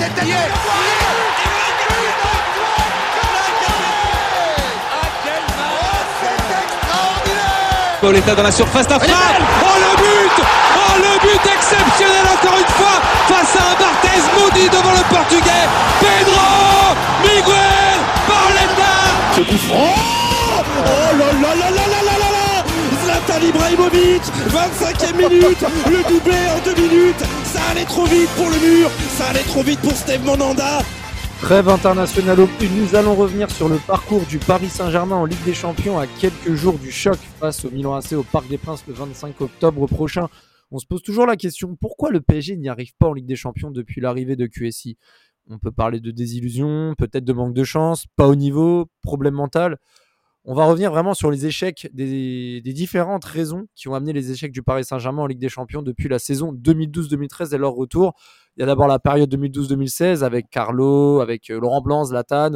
tête Paul Pauletta dans la surface, la frappe Oh le but Oh le but exceptionnel encore une fois face à un Barthez maudit devant le portugais Pedro Miguel Pauletta Ce coup franc Oh là là là Zlatan Ibrahimovic 25e minute Le doublé en deux minutes Ça allait trop vite pour le mur Ça allait trop vite pour Steve Monanda Trêve internationale nous allons revenir sur le parcours du Paris Saint-Germain en Ligue des Champions à quelques jours du choc face au Milan AC au Parc des Princes le 25 octobre prochain. On se pose toujours la question pourquoi le PSG n'y arrive pas en Ligue des Champions depuis l'arrivée de QSI On peut parler de désillusion, peut-être de manque de chance, pas au niveau, problème mental. On va revenir vraiment sur les échecs des, différentes raisons qui ont amené les échecs du Paris Saint-Germain en Ligue des Champions depuis la saison 2012-2013 et leur retour. Il y a d'abord la période 2012-2016 avec Carlo, avec euh, Laurent Blanc, Zlatan.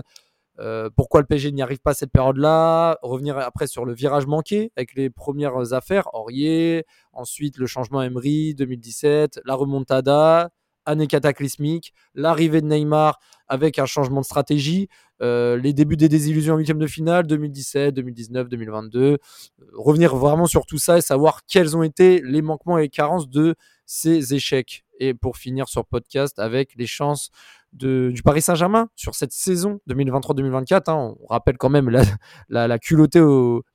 Euh, pourquoi le PSG n'y arrive pas cette période-là? Revenir après sur le virage manqué avec les premières affaires, Aurier, ensuite le changement Emery 2017, la remontada, année cataclysmique, l'arrivée de Neymar avec un changement de stratégie, euh, les débuts des désillusions en huitième de finale 2017, 2019, 2022. revenir vraiment sur tout ça et savoir quels ont été les manquements et les carences de ces échecs. Et pour finir sur podcast avec les chances de, du Paris Saint-Germain sur cette saison 2023-2024. Hein, on rappelle quand même la, la, la culottée,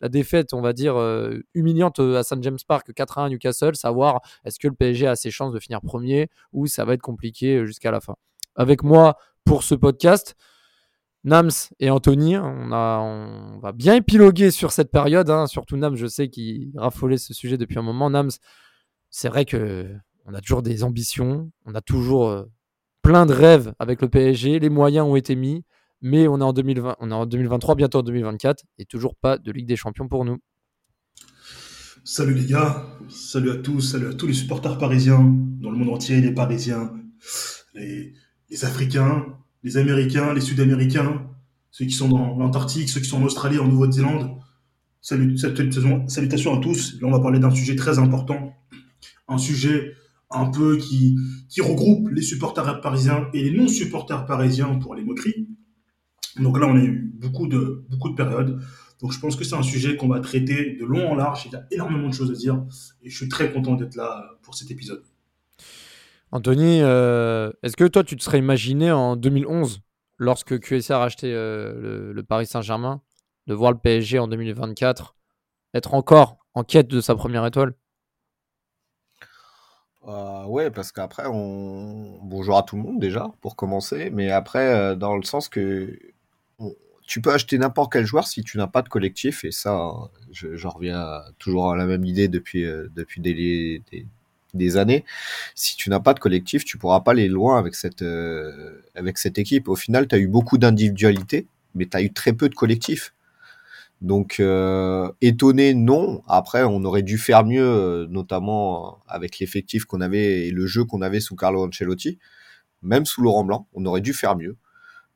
la défaite, on va dire, euh, humiliante à St. James Park 4-1 à Newcastle, savoir est-ce que le PSG a ses chances de finir premier ou ça va être compliqué jusqu'à la fin. Avec moi pour ce podcast, Nams et Anthony, on, va bien épiloguer sur cette période, hein, surtout Nams, je sais qu'il raffolait ce sujet depuis un moment. Nams, c'est vrai que on a toujours des ambitions, on a toujours euh, plein de rêves avec le PSG, les moyens ont été mis, mais on est en 2020, on est en 2023, bientôt en 2024, et toujours pas de Ligue des Champions pour nous. Salut les gars, salut à tous, salut à tous les supporters parisiens dans le monde entier, les Parisiens, les Africains, les Américains, les Sud-Américains, ceux qui sont dans l'Antarctique, ceux qui sont en Australie, en Nouvelle-Zélande. Salut, salutations à tous. Là, on va parler d'un sujet très important, un sujet un peu qui, qui regroupe les supporters parisiens et les non-supporters parisiens pour les moqueries. Donc là, on a eu beaucoup de, beaucoup de périodes. Donc je pense que c'est un sujet qu'on va traiter de long en large. Il y a énormément de choses à dire et je suis très content d'être là pour cet épisode. Anthony, euh, est-ce que toi, tu te serais imaginé en 2011, lorsque QSR a acheté euh, le, Paris Saint-Germain, de voir le PSG en 2024 être encore en quête de sa première étoile? Euh, ouais, parce qu'après, on... bonjour à tout le monde déjà, pour commencer, mais après, euh, dans le sens que tu peux acheter n'importe quel joueur si tu n'as pas de collectif, et ça, j'en je, reviens toujours à la même idée depuis, depuis des, des, années. Si tu n'as pas de collectif, tu pourras pas aller loin avec cette, euh, avec cette équipe. Au final, tu as eu beaucoup d'individualité, mais tu as eu très peu de collectif. Donc euh, étonné, non. Après, on aurait dû faire mieux, euh, notamment avec l'effectif qu'on avait et le jeu qu'on avait sous Carlo Ancelotti, même sous Laurent Blanc, on aurait dû faire mieux.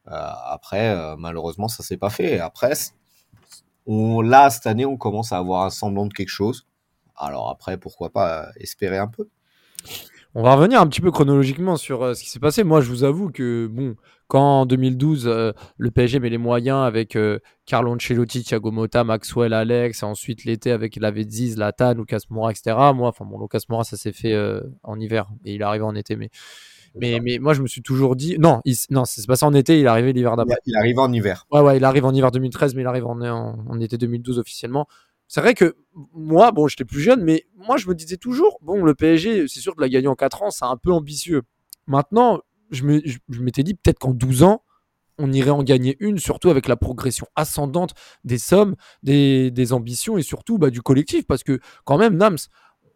Euh, après, euh, malheureusement, ça s'est pas fait. Après, on, là cette année, on commence à avoir un semblant de quelque chose. Alors après, pourquoi pas espérer un peu. On va revenir un petit peu chronologiquement sur euh, ce qui s'est passé. Moi, je vous avoue que, bon, quand en 2012, euh, le PSG met les moyens avec euh, Carlo Ancelotti, Thiago Motta, Maxwell, Alex, et ensuite l'été avec Lavezzi, Zlatan, Lucas Moura, etc. Moi, enfin, bon, Lucas Moura, ça s'est fait euh, en hiver et il est arrivé en été. Mais, mais, mais moi, je me suis toujours dit. Non, il, non c'est passé en été, il est arrivé l'hiver d'après. Il arrive en hiver. Ouais, ouais, il arrive en hiver 2013, mais il arrive en, en, en été 2012 officiellement. C'est vrai que moi, bon, j'étais plus jeune, mais moi, je me disais toujours, bon, le PSG, c'est sûr de la gagner en 4 ans, c'est un peu ambitieux. Maintenant, je m'étais dit peut-être qu'en 12 ans, on irait en gagner une, surtout avec la progression ascendante des sommes, des, des ambitions et surtout bah, du collectif. Parce que quand même, Nams,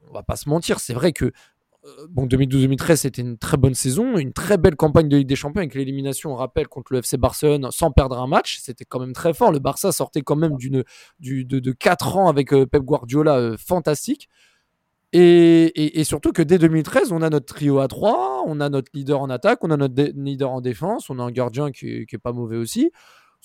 on va pas se mentir, c'est vrai que bon, 2012-2013, c'était une très bonne saison, une très belle campagne de Ligue des Champions avec l'élimination, on rappelle, contre le FC Barcelone sans perdre un match. C'était quand même très fort. Le Barça sortait quand même d'une, du, de, de 4 ans avec euh, Pep Guardiola euh, fantastique. Et, et, et, surtout que dès 2013, on a notre trio à 3, on a notre leader en attaque, on a notre leader en défense, on a un gardien qui, qui est pas mauvais aussi.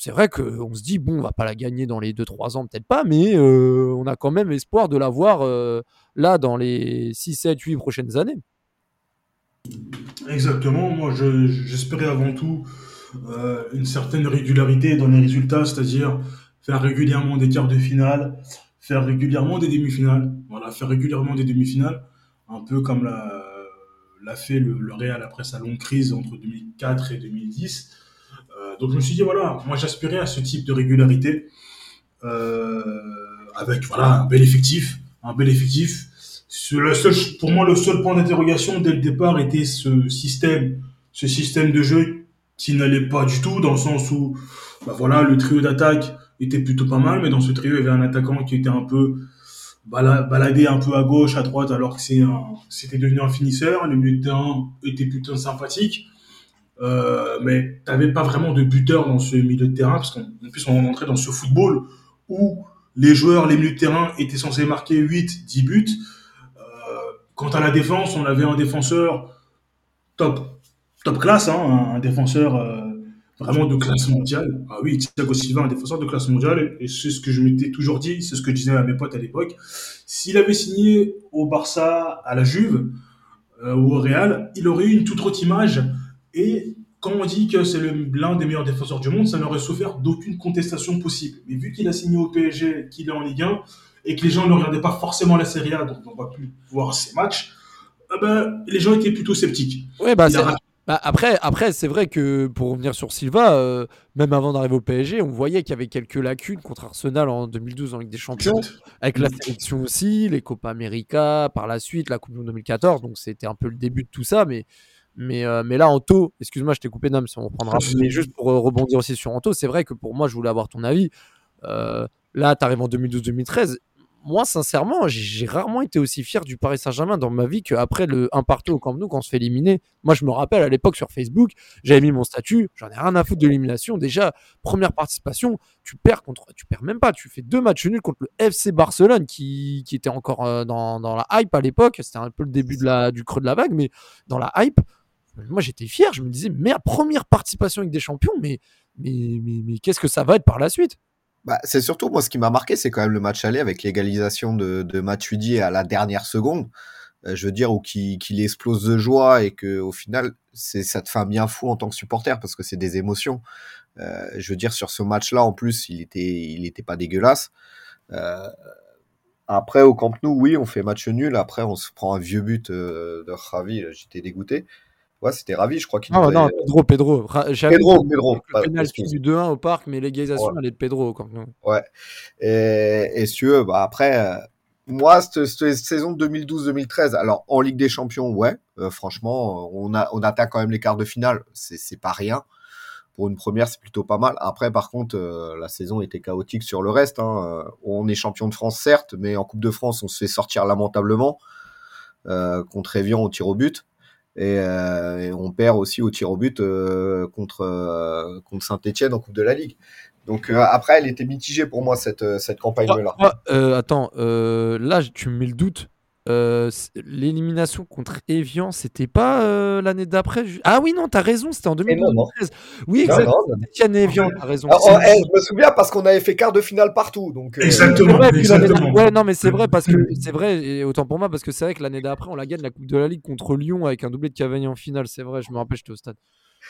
C'est vrai qu'on se dit, bon, on va pas la gagner dans les 2-3 ans, peut-être pas, mais euh, on a quand même espoir de l'avoir euh, là dans les 6, 7, 8 prochaines années. Exactement. Moi, je- j'espérais avant tout euh, une certaine régularité dans les résultats, c'est-à-dire faire régulièrement des quarts de finale, faire régulièrement des demi-finales. Voilà, faire régulièrement des demi-finales, un peu comme l'a, l'a fait le Real après sa longue crise entre 2004 et 2010. Donc je me suis dit, voilà, moi j'aspirais à ce type de régularité, euh, avec voilà, un bel effectif, un bel effectif. Le seul, pour moi, le seul point d'interrogation dès le départ était ce système, ce système de jeu qui n'allait pas du tout, dans le sens où, bah voilà, le trio d'attaque était plutôt pas mal, mais dans ce trio, il y avait un attaquant qui était un peu bala- baladé un peu à gauche, à droite, alors que c'était devenu un finisseur. Le milieu de terrain était plutôt sympathique. Euh, mais tu n'avais pas vraiment de buteur dans ce milieu de terrain, parce qu'en en plus, on rentrait dans ce football où les joueurs, les milieux de terrain étaient censés marquer 8, 10 buts. Euh, quant à la défense, on avait un défenseur top, top classe, hein, un, un défenseur euh, vraiment de classe mondiale. Ah oui, Thiago Silva, un défenseur de classe mondiale, et c'est ce que je m'étais toujours dit, c'est ce que je disais à mes potes à l'époque. S'il avait signé au Barça, à la Juve, euh, ou au Real, il aurait eu une toute autre image. Et quand on dit que c'est l'un des meilleurs défenseurs du monde, ça n'aurait souffert d'aucune contestation possible. Mais vu qu'il a signé au PSG, qu'il est en Ligue 1, et que les gens ne regardaient pas forcément la Serie A, donc on ne va plus voir ses matchs, eh ben, les gens étaient plutôt sceptiques. Ouais, bah, a bah, après, après c'est vrai que pour revenir sur Silva, euh, même avant d'arriver au PSG, on voyait qu'il y avait quelques lacunes contre Arsenal en 2012 en Ligue des Champions, avec la sélection aussi, les Copa América, par la suite, la Coupe du Monde 2014, donc c'était un peu le début de tout ça, mais, mais, euh, mais là, Anto, excuse-moi, je t'ai coupé, Nam, si on reprendra, mais juste pour euh, rebondir aussi sur Anto, c'est vrai que pour moi, je voulais avoir ton avis. Euh, là, tu arrives en 2012-2013. Moi, sincèrement, j'ai- rarement été aussi fier du Paris Saint-Germain dans ma vie qu'après le 1 partout au Camp Nou quand on se fait éliminer. Moi, je me rappelle à l'époque sur Facebook, j'avais mis mon statut, j'en ai rien à foutre de l'élimination. Déjà, première participation, tu perds contre, tu perds même pas, tu fais deux matchs nuls contre le FC Barcelone qui, qui était encore dans, dans la hype à l'époque. C'était un peu le début de la, du creux de la vague, mais dans la hype, moi j'étais fier. Je me disais, merde, première participation avec des champions, mais, mais, mais, mais qu'est-ce que ça va être par la suite? Bah, c'est surtout, moi, ce qui m'a marqué, c'est quand même le match aller avec l'égalisation de, de Matuidi à la dernière seconde. Euh, je veux dire, où qu'il qu'il explose de joie et que au final, c'est, ça te fait un bien fou en tant que supporter parce que c'est des émotions. Euh, je veux dire, sur ce match-là, en plus, il était, il était pas dégueulasse. Euh, après, au Camp Nou, oui, on fait match nul. Après, on se prend un vieux but de Ravi. J'étais dégoûté. Ouais, c'était Ravi, je crois qu'il nous non, avait- Pedro, Pedro. Pedro, Pedro, Le penalty du 2-1 au parc, mais l'égalisation, Ouais. elle est de Pedro. Ouais. Et, et si tu veux, bah après, euh, moi, cette, cette saison de 2012-2013, alors en Ligue des Champions, ouais, euh, franchement, on, a, on atteint quand même les quarts de finale, c'est pas rien. Pour une première, c'est plutôt pas mal. Après, par contre, euh, la saison était chaotique sur le reste. Hein. Euh, On est champion de France, certes, mais en Coupe de France, on se fait sortir lamentablement euh, contre Evian au tir au but. Et, euh, on perd aussi au tir au but euh, contre, euh, contre Saint-Etienne en Coupe de la Ligue. Donc euh, après, elle était mitigée pour moi, cette, euh, cette campagne-là. Attends, là, tu me mets le doute. Euh, L'élimination contre Evian, c'était pas euh, l'année d'après Ah oui, non, t'as raison, c'était en Et non, non. 2013. Oui, Non, exactement. Etienne et Evian, t'as raison. Alors, oh, eh, je me souviens parce qu'on avait fait quart de finale partout. Donc, euh, C'est Exactement. vrai, exactement. ouais, non, mais c'est vrai parce que c'est vrai, et autant pour moi, parce que c'est vrai que l'année d'après, on la gagne la Coupe de la Ligue contre Lyon avec un doublé de Cavani en finale. C'est vrai, je me rappelle, j'étais au stade.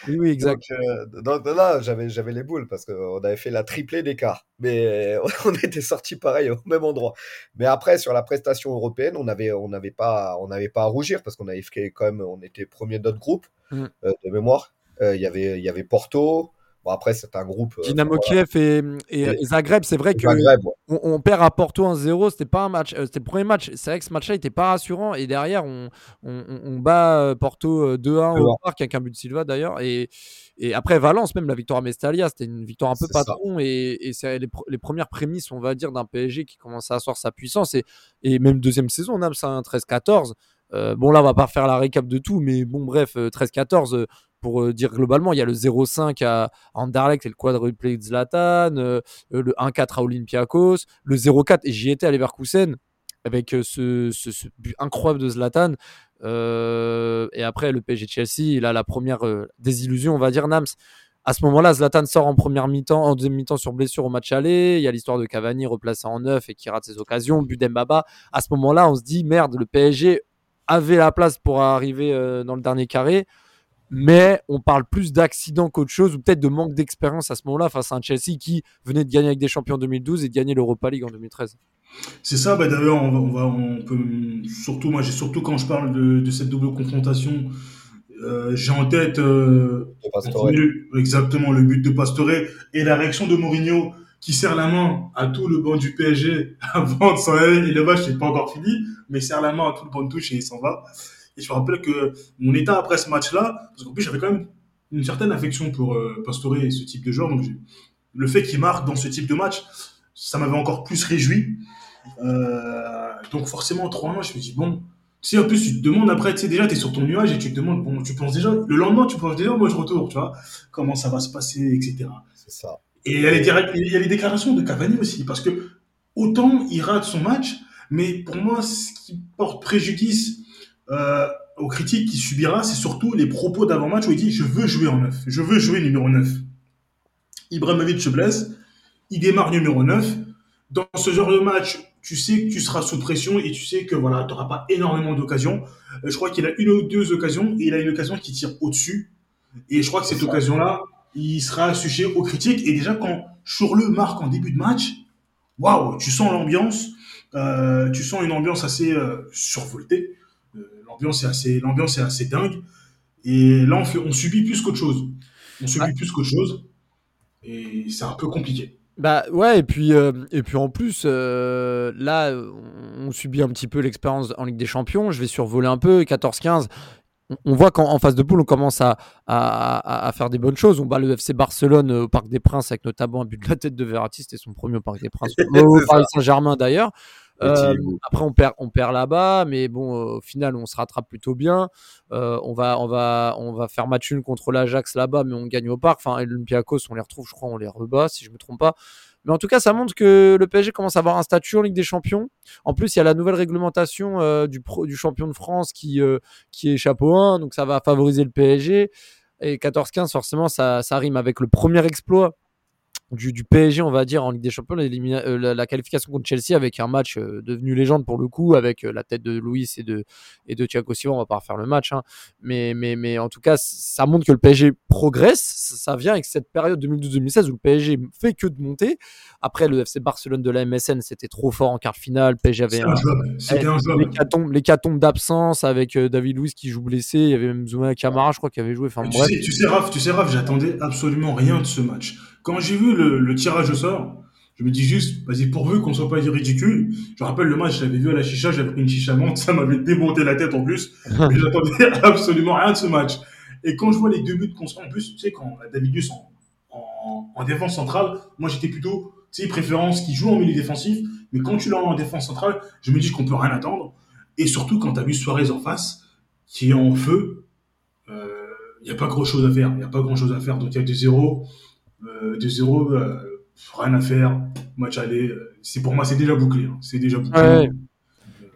Oui, oui, exact. Donc, euh, non, non, j'avais, j'avais les boules parce qu'on avait fait la triplée d'écart. Mais euh, on était sortis pareil au même endroit. Mais après, sur la prestation européenne, on n'avait on avait pas, on pas à rougir parce qu'on avait quand même, on était premier de notre groupe Mm. euh, de mémoire. Euh, Il y avait, il y avait Porto. Bon, après, c'est un groupe. euh, Dynamo voilà. Kiev et, et, Et- et Zagreb, c'est vrai que Zagreb, ouais. on, on perd à Porto 1-0, c'était pas un match, euh, c'était le premier match. C'est vrai que ce match-là était pas rassurant et derrière on, on, bat euh, Porto euh, 2-1 au 2-1. parc avec un but de Silva d'ailleurs et, et après Valence même la victoire à Mestalia, c'était une victoire un peu C'est ça. patron et, et c'est les, pr- les premières prémices on va dire d'un PSG qui commence à asseoir sa puissance et, et même deuxième saison on a ça 13-14. Euh, bon là on va pas faire la récap de tout mais bon bref euh, 13-14 euh, pour euh, dire globalement il y a le 0-5 à Anderlecht et le quadruplé de Zlatan, euh, euh, le 1-4 à Olympiakos, le 0-4, et j'y étais à Leverkusen avec ce, but incroyable de Zlatan. Et après, le PSG Chelsea, il a la première désillusion, on va dire, Nams. À ce moment-là, Zlatan sort en première mi-temps, en deuxième mi-temps sur blessure au match aller. Il y a l'histoire de Cavani replacé en neuf et qui rate ses occasions. But d'Embaba. À ce moment-là, on se dit merde, le PSG avait la place pour arriver dans le dernier carré. Mais on parle plus d'accident qu'autre chose, ou peut-être de manque d'expérience à ce moment-là face à un Chelsea qui venait de gagner avec des champions en 2012 et de gagner l'Europa League en 2013. C'est ça, bah d'ailleurs, on va, on peut, surtout, moi, j'ai surtout quand je parle de, cette double confrontation, euh, j'ai en tête euh, exactement le but de Pastore et la réaction de Mourinho qui serre la main à tout le banc du PSG avant de s'en aller. Et le match n'est pas encore fini, mais il serre la main à tout le banc de touche et il s'en va. Et je me rappelle que mon état après ce match-là, parce qu'en plus j'avais quand même une certaine affection pour euh, Pastore et ce type de joueur, donc le fait qu'il marque dans ce type de match, ça m'avait encore plus réjoui. Euh, donc forcément, 3-1, je me dis, bon, si en plus tu te demandes après, tu sais déjà, tu es sur ton nuage et tu te demandes, bon, tu penses déjà, le lendemain, tu penses déjà, moi je retourne, tu vois, comment ça va se passer, etc. C'est ça. Et il y, a les il y a les déclarations de Cavani aussi, parce que autant il rate son match, mais pour moi, ce qui porte préjudice euh, aux critiques qu'il subira, c'est surtout les propos d'avant-match où il dit Je veux jouer en neuf, je veux jouer numéro 9. Ibrahimovic se blesse, il démarre numéro 9. Dans ce genre de match, tu sais que tu seras sous pression et tu sais que voilà, tu n'auras pas énormément d'occasions. Euh, je crois qu'il a une ou deux occasions et il a une occasion qui tire au-dessus. Et je crois que cette occasion-là, il sera sujet aux critiques. Et déjà, quand Chourle marque en début de match, waouh, tu sens l'ambiance, euh, tu sens une ambiance assez euh, survoltée l'ambiance est assez, l'ambiance est assez dingue. Et là, on, fait, on subit plus qu'autre chose. On subit plus qu'autre chose. Et c'est un peu compliqué. Bah ouais, et puis, euh, et puis en plus, euh, là, on subit un petit peu l'expérience en Ligue des Champions. Je vais survoler un peu, 14-15. On voit qu'en face de poule, on commence à, à, à, faire des bonnes choses. On bat le FC Barcelone au Parc des Princes avec notamment un but de la tête de Verratti. C'était son premier au Parc des Princes. au Paris Saint-Germain d'ailleurs. Euh, après, on perd, on perd là-bas, mais bon, au final, on se rattrape plutôt bien. Euh, on, va, on, va, on va faire match une contre l'Ajax là-bas, mais on gagne au parc. Enfin, l'Olympiakos, on les retrouve, je crois, on les rebat, si je me trompe pas. Mais en tout cas, ça montre que le PSG commence à avoir un statut en Ligue des Champions. En plus, il y a la nouvelle réglementation euh, du, du champion de France qui, qui est chapeau 1, donc ça va favoriser le PSG. Et 14-15, forcément, ça, ça rime avec le premier exploit du, PSG, on va dire, en Ligue des Champions, euh, la, qualification contre Chelsea avec un match euh, devenu légende pour le coup, avec euh, la tête de Luis et de, et de Thiago Silva. On va pas refaire le match, hein. mais, mais, mais en tout cas, ça montre que le PSG progresse. Ça, vient avec cette période 2012-2016 où le PSG fait que de monter. Après, le FC Barcelone de la MSN, c'était trop fort en quart finale. PSG avait un, l'hécatombe d'absence avec David Luiz qui joue blessé. Il y avait même Zouma Camara, je crois, qui avait joué. Enfin, tu, Sais, tu sais, Raph, tu sais, Raph j'attendais absolument rien de ce match. Quand j'ai vu le, tirage au sort, je me dis juste, vas-y, pourvu qu'on soit pas ridicule. Je rappelle le match, je l'avais vu à la chicha, j'avais pris une chicha monte, ça m'avait démonté la tête en plus. mais j'attendais absolument rien de ce match. Et quand je vois les deux buts qu'on en plus, tu sais, quand David Luiz en, en, défense centrale, moi j'étais plutôt, tu sais, préférence qui joue en milieu défensif. Mais quand tu l'as en défense centrale, je me dis qu'on peut rien attendre. Et surtout quand tu as vu Suarez en face, qui est en feu, il euh, n'y a pas grand chose à faire. Il n'y a pas grand chose à faire. Donc il y a des zéros. Euh, de 0 euh, rien à faire, match aller. Euh, c'est pour moi, c'est déjà bouclé. Hein. C'est déjà bouclé.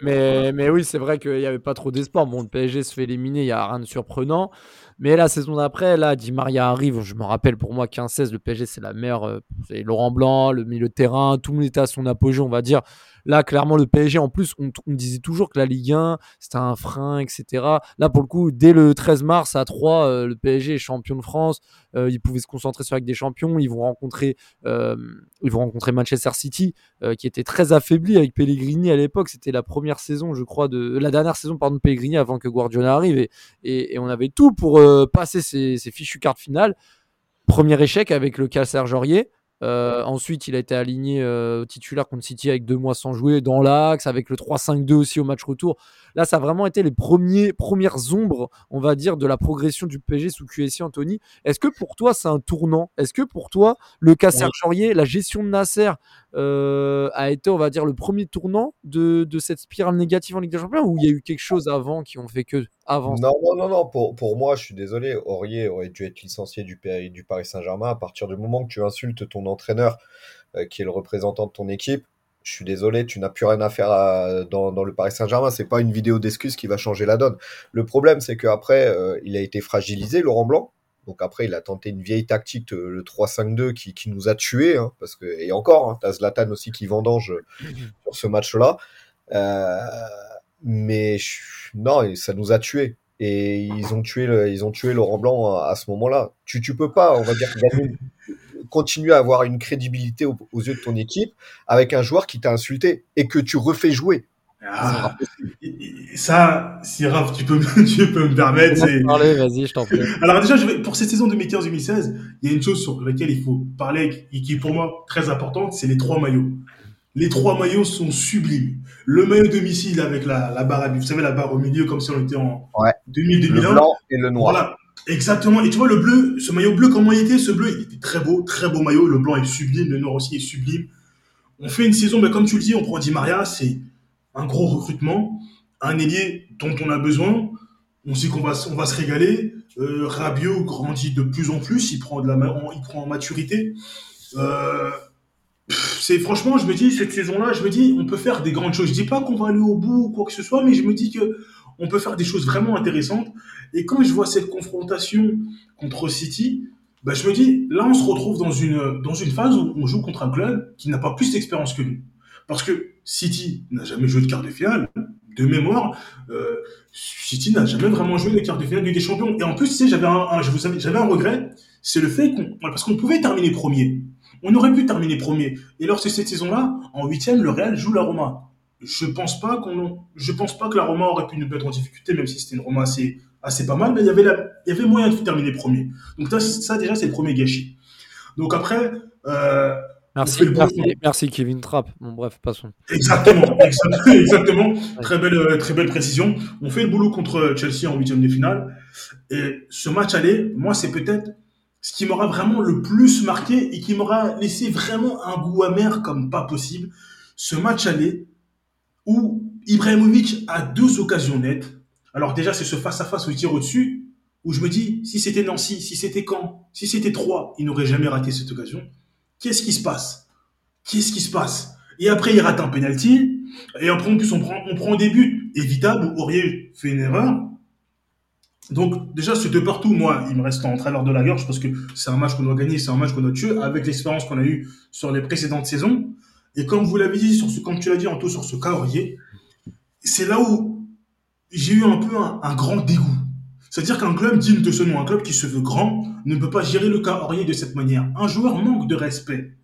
Mais, mais oui, c'est vrai qu'il n'y avait pas trop d'espoir. Bon, le PSG se fait éliminer, il n'y a rien de surprenant. Mais la saison d'après, là, Di Maria arrive. Je me rappelle pour moi, 15-16, le PSG, c'est la meilleure. c'est Laurent Blanc, le milieu de terrain, tout le monde était à son apogée, on va dire. Là, clairement, le PSG, en plus, on, disait toujours que la Ligue 1, c'était un frein, etc. Là, pour le coup, dès le 13 mars à 3, euh, le PSG est champion de France. Euh, ils pouvaient se concentrer sur la Ligue des Champions. Ils vont rencontrer, euh, ils vont rencontrer Manchester City, qui était très affaibli avec Pellegrini à l'époque. C'était la première saison, je crois, de la dernière saison pardon, de Pellegrini avant que Guardiola arrive. Et, on avait tout pour passer ces, ces fichues cartes finales. Premier échec avec le cas Serge Aurier. Euh, ensuite, il a été aligné euh, titulaire contre City avec deux mois sans jouer dans l'axe, avec le 3-5-2 aussi au match retour. Là, ça a vraiment été les premiers, premières ombres, on va dire, de la progression du PSG sous QSI Anthony. Est-ce que pour toi, c'est un tournant? Est-ce que pour toi, le cas Serge Aurier, la gestion de Nasser euh, a été, on va dire, le premier tournant de, cette spirale négative en Ligue des Champions ou il y a eu quelque chose avant qui ont fait que avant Non, non, non, non. Pour, pour moi, je suis désolé, Aurier aurait dû être licencié du, du Paris Saint-Germain à partir du moment que tu insultes ton entraîneur, euh, qui est le représentant de ton équipe. Je suis désolé, tu n'as plus rien à faire dans, dans, le Paris Saint-Germain. C'est pas une vidéo d'excuses qui va changer la donne. Le problème, c'est qu'après, euh, il a été fragilisé, Laurent Blanc. Donc après, il a tenté une vieille tactique, euh, le 3-5-2, qui, qui, nous a tués. Hein, parce que, et encore, hein, tu as Zlatan aussi qui vendange sur ce match-là. Euh, mais non, ça nous a tués. et ils ont tué, le, ils ont tué Laurent Blanc à, ce moment-là. Tu, tu peux pas, on va dire, continuer à avoir une crédibilité aux, yeux de ton équipe avec un joueur qui t'a insulté et que tu refais jouer. Ah, ça, si Raph, tu peux, tu peux me permettre. Parler, vas-y, je t'en prie. Alors déjà, je vais, pour cette saison 2015-2016, il y a une chose sur laquelle il faut parler et qui est pour moi très importante, c'est les trois maillots. Les trois maillots sont sublimes. Le maillot domicile avec la, la barre, vous savez, la barre au milieu, comme si on était en ouais. 2000-2001. Le blanc et le noir. Voilà. Exactement. Et tu vois, le bleu, ce maillot bleu, comment il était? Ce bleu, il était très beau, très beau maillot. Le blanc est sublime, le noir aussi est sublime. On fait une saison, mais comme tu le dis, on prend Di Maria, c'est un gros recrutement, un ailier dont on a besoin. On sait qu'on va, on va se régaler. Euh, Rabiot grandit de plus en plus, il prend de la, il prend en maturité. Euh, franchement, je me dis cette saison-là, je me dis, on peut faire des grandes choses. Je dis pas qu'on va aller au bout ou quoi que ce soit, mais je me dis que on peut faire des choses vraiment intéressantes. Et quand je vois cette confrontation contre City, bah, je me dis, là, on se retrouve dans une, dans une phase où on joue contre un club qui n'a pas plus d'expérience que nous. Parce que City n'a jamais joué de quart de finale. De mémoire, euh, City n'a jamais vraiment joué de quart de finale de des Champions. Et en plus, tu sais, j'avais un, je vous j'avais un regret, c'est le fait qu'on, parce qu'on pouvait terminer premier. On aurait pu terminer premier. Et lorsque cette saison-là, en huitième, le Real joue la Roma. Je pense pas qu'on, je pense pas que la Roma aurait pu nous mettre en difficulté, même si c'était une Roma assez, assez pas mal, mais il y avait la, il y avait moyen de terminer premier. Donc ça, ça déjà, c'est le premier gâchis. Donc après, euh, Merci, merci, merci, Kevin Trapp. Bon, bref, passons. Exactement, exactement, exactement. Très belle, euh, très belle précision. On fait le boulot contre Chelsea en huitième de finale. Et ce match aller, moi, c'est peut-être ce qui m'aura vraiment le plus marqué et qui m'aura laissé vraiment un goût amer comme pas possible. Ce match aller où Ibrahimovic a deux occasions nettes. Alors déjà, c'est ce face-à-face où il tire au-dessus, où je me dis, si c'était Nancy, si c'était Caen, si c'était Troyes, il n'aurait jamais raté cette occasion. Qu'est-ce qui se passe? Qu'est-ce qui se passe? Et après, il rate un penalty, et après, en plus, on prend, on prend des buts évitables où Aurier fait une erreur. Donc déjà ce deux partout, moi, il me reste en travers de la gorge parce que c'est un match qu'on doit gagner, c'est un match qu'on doit tuer avec l'expérience qu'on a eue sur les précédentes saisons. Et comme vous l'avez dit, sur ce, comme tu l'as dit Anto, sur ce cas Aurier, c'est là où j'ai eu un peu un, grand dégoût. C'est-à-dire qu'un club digne de ce nom, un club qui se veut grand, ne peut pas gérer le cas Aurier de cette manière. Un joueur manque de respect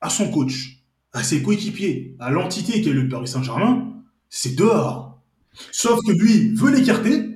à son coach, à ses coéquipiers, à l'entité qui est le Paris Saint-Germain, c'est dehors. Sauf que lui veut l'écarter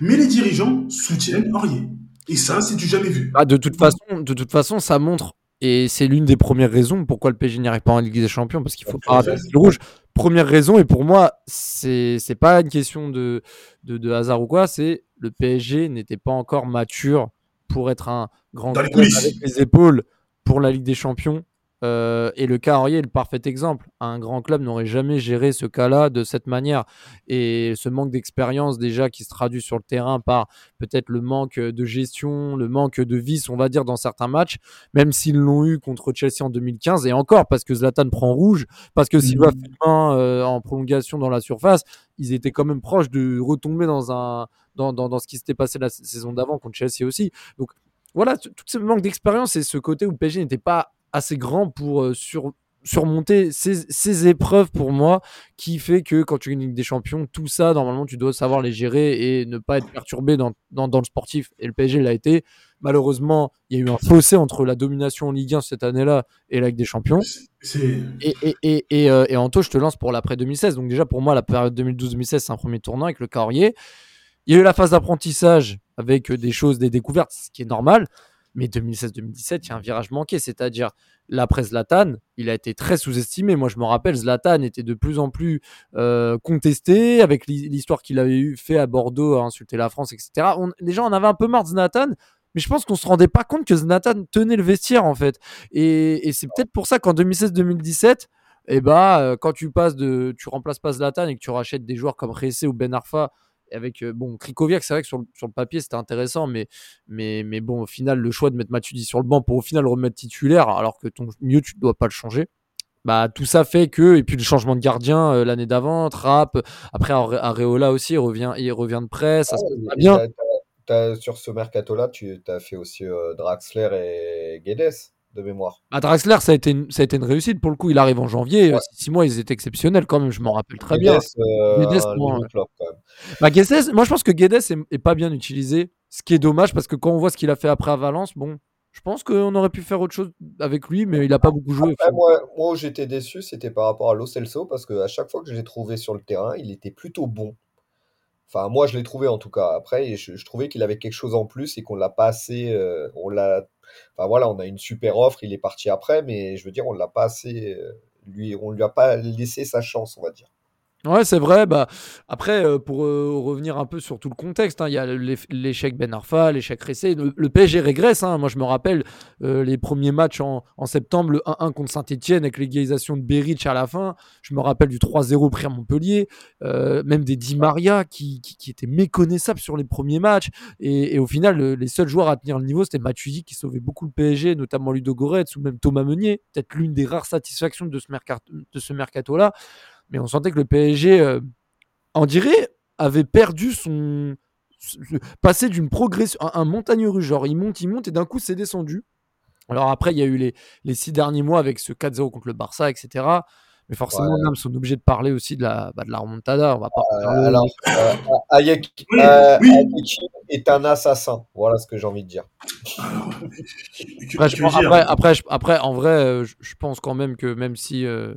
mais les dirigeants soutiennent Aurier. Et ça, c'est du jamais vu. Ah, de, toute façon, de toute façon, ça montre, et c'est l'une des premières raisons pourquoi le PSG n'y arrive pas en Ligue des Champions, parce qu'il faut pas rater le rouge. Première raison, et pour moi, c'est c'est pas une question de, de, de hasard ou quoi, c'est le PSG n'était pas encore mature pour être un grand club avec les épaules pour la Ligue des Champions euh, et le cas Aurier est le parfait exemple. Un grand club n'aurait jamais géré ce cas-là de cette manière. Et ce manque d'expérience déjà qui se traduit sur le terrain par peut-être le manque de gestion, le manque de vis, on va dire, dans certains matchs, même s'ils l'ont eu contre Chelsea en 2015, et encore parce que Zlatan prend rouge, parce que Silva mmh. fait main euh, en prolongation dans la surface, ils étaient quand même proches de retomber dans, un, dans, dans, dans ce qui s'était passé la saison d'avant contre Chelsea aussi. Donc voilà, tout ce manque d'expérience et ce côté où PSG n'était pas assez grand pour euh, sur, surmonter ces, épreuves pour moi qui fait que quand tu gagnes une Ligue des Champions, tout ça, normalement, tu dois savoir les gérer et ne pas être perturbé dans, dans, le sportif. Et le PSG l'a été. Malheureusement, il y a eu un fossé entre la domination en Ligue 1 cette année-là et la Ligue des Champions. Et, et, et, et, euh, et Anto, je te lance pour l'après 2016. Donc déjà, pour moi, la période 2012-2016, c'est un premier tournant avec le Carrier. Il y a eu la phase d'apprentissage avec des choses, des découvertes, ce qui est normal. Mais 2016-2017, il y a un virage manqué, c'est-à-dire l'après Zlatan, il a été très sous-estimé. Moi, je me rappelle, Zlatan était de plus en plus euh, contesté avec l'histoire qu'il avait fait à Bordeaux à insulter la France, etc. On, les gens en avaient un peu marre de Zlatan, mais je pense qu'on se rendait pas compte que Zlatan tenait le vestiaire en fait. Et, c'est peut-être pour ça qu'en 2016-2017, eh ben, quand tu passes de, tu remplaces pas Zlatan et que tu rachètes des joueurs comme Ressé ou Ben Arfa avec euh, bon Krikoviak, c'est vrai que sur, sur le papier c'était intéressant, mais, mais, mais bon, au final, le choix de mettre Matuidi sur le banc pour au final le remettre titulaire, alors que ton mieux tu ne dois pas le changer. Bah, tout ça fait que, et puis le changement de gardien euh, l'année d'avant, Trapp, après Areola aussi, il revient, il revient de près, ça se passe bien. sur ce mercato-là, tu as fait aussi euh, Draxler et Guedes. De mémoire. À Draxler, ça a, été une, ça a été une réussite pour le coup. Il arrive en janvier. Ouais. Six mois, ils étaient exceptionnels quand même. Je m'en rappelle très Guedes, bien. euh, Guedes, un moi, niveau flop, quand même. Bah, Guedes, moi, je pense que Guedes est, est pas bien utilisé. Ce qui est dommage parce que quand on voit ce qu'il a fait après à Valence, bon, je pense qu'on aurait pu faire autre chose avec lui, mais il a pas beaucoup joué. Après, moi, moi où j'étais déçu, c'était par rapport à Lo Celso, parce qu'à chaque fois que je l'ai trouvé sur le terrain, il était plutôt bon. Enfin, moi, je l'ai trouvé en tout cas. Après, je, je trouvais qu'il avait quelque chose en plus et qu'on l'a pas assez. euh, on l'a. Enfin voilà, on a une super offre. Il est parti après, mais je veux dire, on l'a pas assez. euh, lui, on lui a pas laissé sa chance, on va dire. Ouais, c'est vrai. Bah, après, euh, pour euh, revenir un peu sur tout le contexte, hein, il y a l'échec Ben Arfa, l'échec Ressé. Le, PSG régresse. hein. Moi, je me rappelle euh, les premiers matchs en, septembre, le 1-1 contre Saint-Etienne avec l'égalisation de Berich à la fin. Je me rappelle du 3-0 pris à Montpellier. même des Di Maria qui, qui, étaient méconnaissables sur les premiers matchs. Et, au final, le- les seuls joueurs à tenir le niveau, c'était Matuidi qui sauvait beaucoup le PSG, notamment Ludo Goretz ou même Thomas Meunier. Peut-être l'une des rares satisfactions de ce mercato-là. Mais on sentait que le PSG, euh, on dirait, avait perdu son. passé d'une progression. Un, un montagne russe, genre il monte, il monte et d'un coup c'est descendu. Alors après, il y a eu les, les six derniers mois avec ce 4-0 contre le Barça, etc. Mais forcément, Ouais. On est obligé de parler aussi de la, bah, de la remontada. On va pas le- Alors, euh, Hayek Oui, euh, oui. Hayek est un assassin. Voilà ce que j'ai envie de dire. Alors, Après, je après, après, je- après, en vrai, euh, je, je pense quand même que même si euh,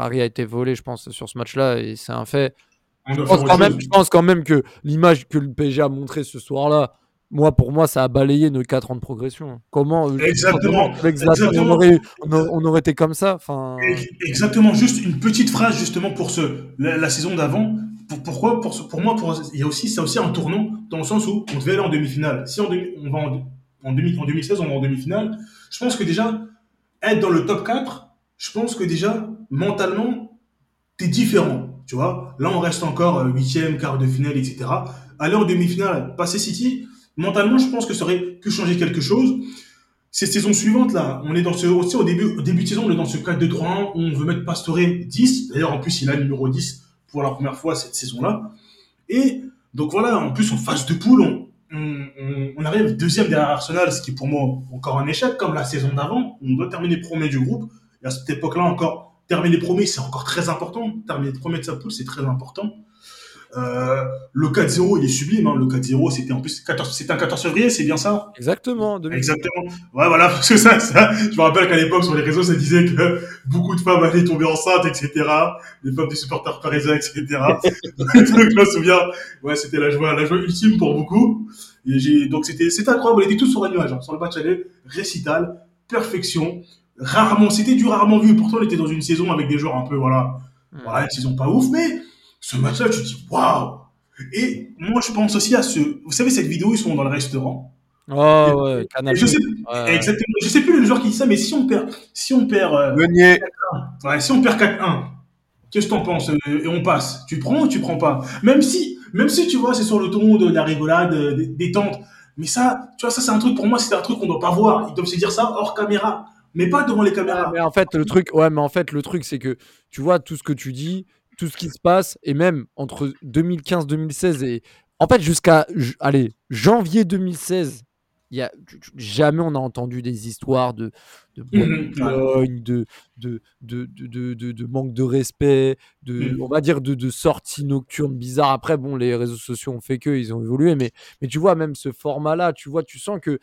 Paris a été volé, je pense, sur ce match-là, et c'est un fait, on je pense, quand même, chose. je pense quand même que l'image que le PSG a montrée ce soir-là, moi, pour moi, ça a balayé nos 4 ans de progression. Comment euh, Exactement, on, exactement. aurait, on, aurait, on aurait été comme ça Exactement, juste une petite phrase justement pour ce, la, la saison d'avant. Pour, pourquoi pour, moi, pour, il y a aussi, c'est aussi un tournant dans le sens où on devait aller en demi-finale. Si demi- on va en, en, demi, en 2016, on va en demi-finale, je pense que déjà, être dans le top 4, je pense que déjà, mentalement, t'es différent. Tu vois, là, on reste encore euh, huitième, quart de finale, etc. Aller en demi-finale, passer City, mentalement, je pense que ça aurait pu changer quelque chose. Ces saisons suivantes, là, on est dans ce, aussi au début, au début de saison, on est dans ce 4-2-3-1 où on veut mettre Pastore 10. D'ailleurs, en plus, il a le numéro 10 pour la première fois cette saison-là. Et donc voilà, en plus, en phase de poule, on- on arrive deuxième derrière Arsenal, ce qui est pour moi encore un échec, comme la saison d'avant. On doit terminer premier du groupe. Et à cette époque-là, encore, terminer premier, c'est encore très important. Terminer premier de sa poule, c'est très important. Euh, le 4-0, il est sublime. Hein. Le 4-0, c'était en plus 14, c'était un 14 février, c'est bien ça? Exactement. 2000. Exactement. Ouais, voilà, parce que ça, ça, je me rappelle qu'à l'époque, sur les réseaux, ça disait que beaucoup de femmes allaient tomber enceintes, etc. Les femmes des supporters parisiens, etc. donc, je me souviens, ouais, c'était la joie, la joie ultime pour beaucoup. Et j'ai, donc c'était, c'était incroyable. On était tous sur un nuage, hein. Sur le match aller, récital, perfection. Rarement, c'était du rarement vu. Pourtant, on était dans une saison avec des joueurs un peu, voilà, Hmm. voilà, une saison pas ouf, mais ce match-là, tu te dis, waouh! Et moi, je pense aussi à ce, vous savez, cette vidéo, ils sont dans le restaurant. Oh, ouais, Canal. Et je sais, Ouais. Exactement. Je sais plus le joueur qui dit ça, mais si on perd, si on perd, euh, ouais, si on perd 4-1, qu'est-ce que t'en penses euh, Et on passe? Tu prends ou tu prends pas? Même si, même si tu vois, c'est sur le ton de la rigolade, euh, des détente. Mais ça, tu vois, ça c'est un truc pour moi, c'est un truc qu'on doit pas voir. Ils doivent se dire ça hors caméra, mais pas devant les Ouais, caméras. mais en fait, le truc, ouais, mais en fait, le truc, c'est que tu vois tout ce que tu dis, tout ce qui se passe, et même entre 2015-2016 et en fait jusqu'à, allez, janvier 2016, il y a jamais on a entendu des histoires de de Mhm, de, de, de, de, de, de- manque de respect, de, Mhm. on va dire de, de sorties nocturnes bizarres. Après, bon, les réseaux sociaux ont fait que, ils ont évolué, mais, mais tu vois, même ce format-là, tu vois, tu sens que,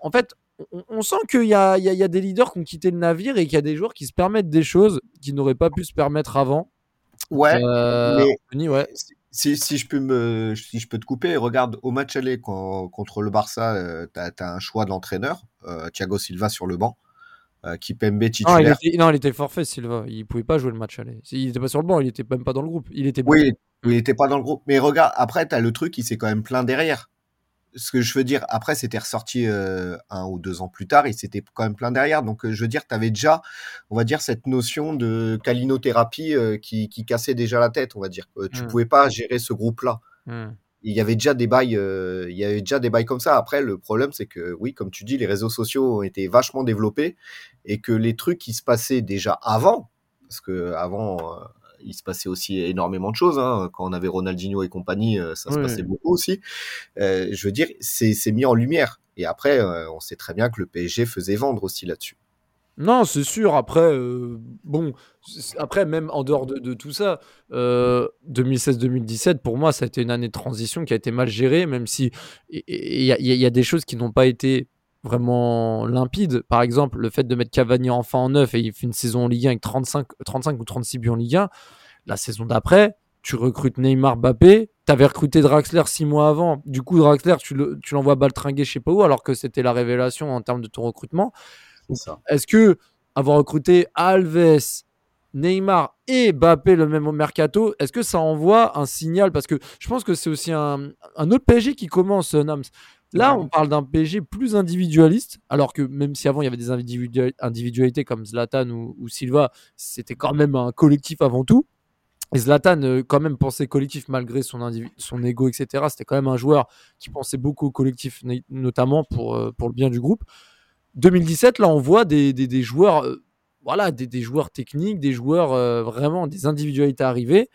en fait, on, on sent qu'il y a, y, y des leaders qui ont quitté le navire et qu'il y a des joueurs qui se permettent des choses qui n'auraient pas pu se permettre avant. ouais. Euh, mais- Anthony, ouais. Si, si je peux me, si je peux te couper, regarde au match aller contre le Barça, euh, t'as as un choix de l'entraîneur, euh, Thiago Silva sur le banc, euh, Kipembe Non il, titulaire. était, non, il était forfait, Silva. Il pouvait pas jouer le match aller. Il était pas sur le banc, il était même pas dans le groupe. Il était Oui, il n'était pas dans le groupe. Mais regarde, après, t'as le truc, il s'est quand même plein derrière. Ce que je veux dire, après, c'était ressorti euh, un ou deux ans plus tard, il s'était quand même plein derrière. Donc, euh, je veux dire, t'avais déjà, on va dire, cette notion de calinothérapie euh, qui, qui cassait déjà la tête, on va dire. Euh, tu Mm. pouvais pas gérer ce groupe-là. Hmm. il y avait déjà des bails, il y avait déjà des bails comme ça. Après, le problème, c'est que oui, comme tu dis, les réseaux sociaux ont été vachement développés et que les trucs qui se passaient déjà avant, parce que avant, il se passait aussi énormément de choses. Hein. Quand on avait Ronaldinho et compagnie, euh, ça se passait beaucoup aussi. Euh, je veux dire, c'est mis en lumière. Et après, euh, on sait très bien que le PSG faisait vendre aussi là-dessus. Non, c'est sûr. Après, euh, bon, après, même en dehors de, tout ça, 2016-2017, pour moi, ça a été une année de transition qui a été mal gérée, même si il y, a des choses qui n'ont pas été vraiment limpides. Par exemple, le fait de mettre Cavani enfin en neuf et il fait une saison en Ligue 1 avec 35, 35 ou 36 buts en Ligue 1. La saison d'après, tu recrutes Neymar Mbappé. Tu avais recruté Draxler six mois avant. Du coup, Draxler, tu l'envoies baltringuer je sais pas où, alors que c'était la révélation en termes de ton recrutement. Est-ce que avoir recruté Alves, Neymar et Mbappé le même au mercato, est-ce que ça envoie un signal? Parce que je pense que c'est aussi un, autre PSG qui commence, Nams. Là, on parle d'un PSG plus individualiste, alors que même si avant il y avait des individualités comme Zlatan ou, Silva, c'était quand même un collectif avant tout. Et Zlatan, euh, quand même, pensait collectif malgré son, son ego, etc. C'était quand même un joueur qui pensait beaucoup au collectif, notamment pour, euh, pour le bien du groupe. 2017, là, on voit des, joueurs, euh, voilà, des, joueurs techniques, des joueurs euh, vraiment, des individualités arrivées.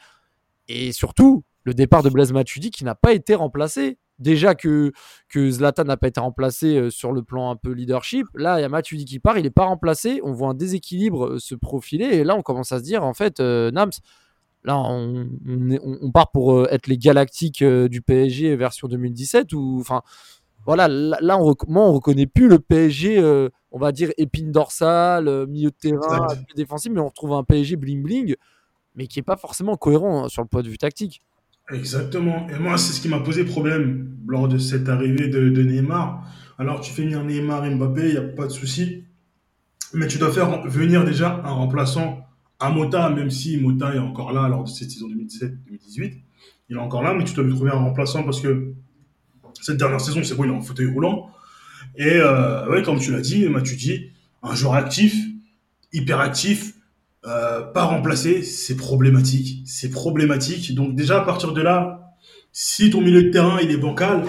Et surtout, le départ de Blaise Matuidi qui n'a pas été remplacé. Déjà que, que Zlatan n'a pas été remplacé euh, sur le plan un peu leadership. Là, il y a Matuidi qui part, il n'est pas remplacé. On voit un déséquilibre se profiler. Et là, on commence à se dire, en fait, Nams, là, on, on, part pour être les galactiques du PSG version 2017. Ou, enfin, voilà, là, on, moi, on reconnaît plus le PSG, euh, on va dire épine dorsale, euh, milieu de terrain, défensif, mais on retrouve un PSG bling bling, mais qui est pas forcément cohérent hein, sur le point de vue tactique. Exactement. Et moi, c'est ce qui m'a posé problème lors de cette arrivée de, Neymar. Alors, tu fais venir Neymar et Mbappé, il n'y a pas de souci. Mais tu dois faire venir déjà un remplaçant à Mota, même si Mota est encore là lors de cette saison 2017-2018. Il est encore là, mais tu dois lui trouver un remplaçant parce que cette dernière saison, c'est bon, il est en fauteuil roulant. Et euh, comme tu l'as dit, tu dis, un joueur actif, hyper actif, euh, pas remplacé, c'est problématique. C'est problématique. Donc déjà, à partir de là, si ton milieu de terrain, il est bancal,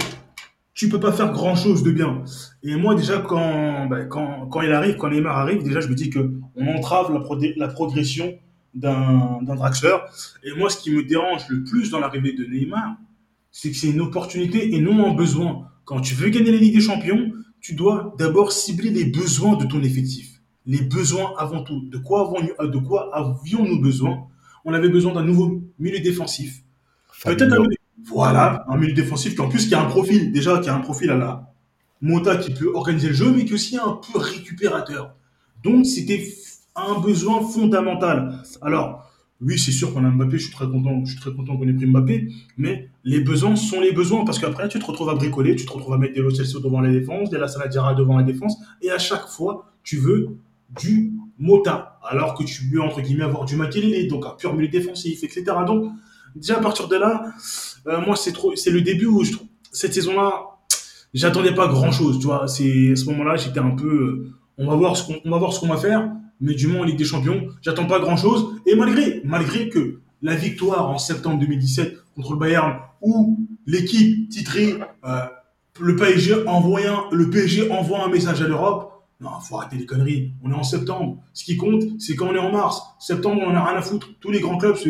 tu peux pas faire grand chose de bien. Et moi, déjà, quand, ben, quand, quand il arrive, quand Neymar arrive, déjà, je me dis que on entrave la, la progression d'un Draxler. Et moi, ce qui me dérange le plus dans l'arrivée de Neymar, c'est que c'est une opportunité et non un besoin. Quand tu veux gagner la Ligue des Champions, tu dois d'abord cibler les besoins de ton effectif. Les besoins avant tout. De quoi, avons, de quoi avions-nous besoin? On avait besoin d'un nouveau milieu défensif. Peut-être un, voilà, un milieu défensif qui en plus qui a un profil, déjà qui a un profil à la Mota qui peut organiser le jeu, mais qui est aussi un peu récupérateur. Donc c'était un besoin fondamental. Alors, oui, c'est sûr qu'on a Mbappé, je suis très content, je suis très content qu'on ait pris Mbappé, mais les besoins sont les besoins parce qu'après tu te retrouves à bricoler, tu te retrouves à mettre des Lo devant la défense, des La Saladiara devant la défense, et à chaque fois tu veux du Mota, alors que tu veux entre guillemets avoir du Makelele, donc un pur milieu défensif, etc. Donc déjà à partir de là, euh, moi c'est trop, c'est le début où cette saison-là, j'attendais pas grand-chose, tu vois. C'est à ce moment-là, j'étais un peu, euh, on va voir ce qu'on, on va voir ce qu'on va faire mais du moins en Ligue des Champions, j'attends pas grand-chose. Et malgré, malgré que la victoire en septembre 2017 contre le Bayern, où l'équipe titrée euh, le PSG envoie un, le PSG envoie un message à l'Europe. Non, faut arrêter les conneries. On est en septembre. Ce qui compte, c'est quand on est en mars. Septembre, on en a rien à foutre. Tous les grands clubs, c'est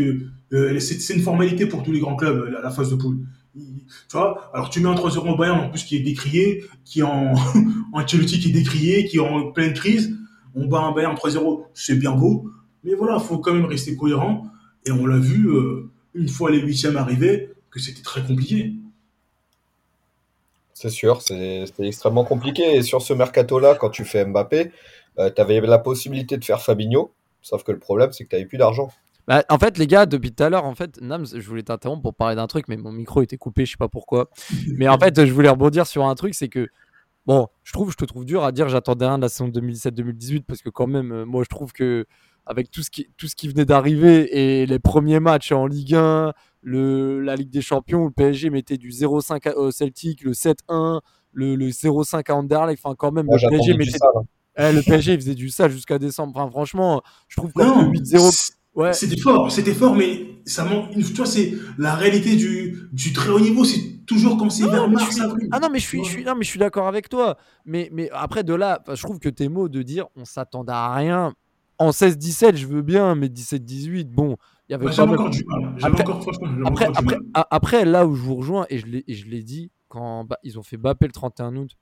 euh, une formalité pour tous les grands clubs, la, phase de poule. Tu vois Alors tu mets un 3-0 au Bayern, en plus qui est décrié, qui est en, en qui est décrié, qui est en pleine crise on bat un Bayern 3-0, c'est bien beau, mais voilà, il faut quand même rester cohérent. Et on l'a vu euh, une fois les huitièmes arrivés que c'était très compliqué. C'est sûr, c'est extrêmement compliqué. Et sur ce mercato-là, quand tu fais Mbappé, euh, tu avais la possibilité de faire Fabinho, sauf que le problème, c'est que tu n'avais plus d'argent. Bah, en fait, les gars, depuis tout à l'heure, en fait, Nams, je voulais t'interrompre pour parler d'un truc, mais mon micro était coupé, je sais pas pourquoi. mais en fait, je voulais rebondir sur un truc, c'est que Bon, je trouve, je te trouve dur à dire j'attendais un de la saison 2017-2018 parce que quand même, euh, moi je trouve que avec tout ce qui, tout ce qui venait d'arriver et les premiers matchs en Ligue 1, le, la Ligue des Champions, le PSG mettait du 0-5 au Celtic, le 7-1, le, le 0-5 à Anderlecht, enfin quand même, le, PSG mettait, eh, le PSG il faisait du ça jusqu'à décembre. Enfin, franchement, je trouve que 8-0 Ouais. C'était fort, c'était fort, mais ça manque. Tu vois, c'est la réalité du, du très haut niveau, c'est toujours quand c'est vers mars, Ah non, mais je suis, je suis, non, mais je suis d'accord avec toi. Mais, mais après, de là, je trouve que tes mots de dire on s'attendait à rien. En 16-17, je veux bien, mais 17-18, bon, il y avait pas encore du mal. Après, encore, après, après, après, là où je vous rejoins, et je l'ai dit quand bah, ils ont fait Bappé le 31 août,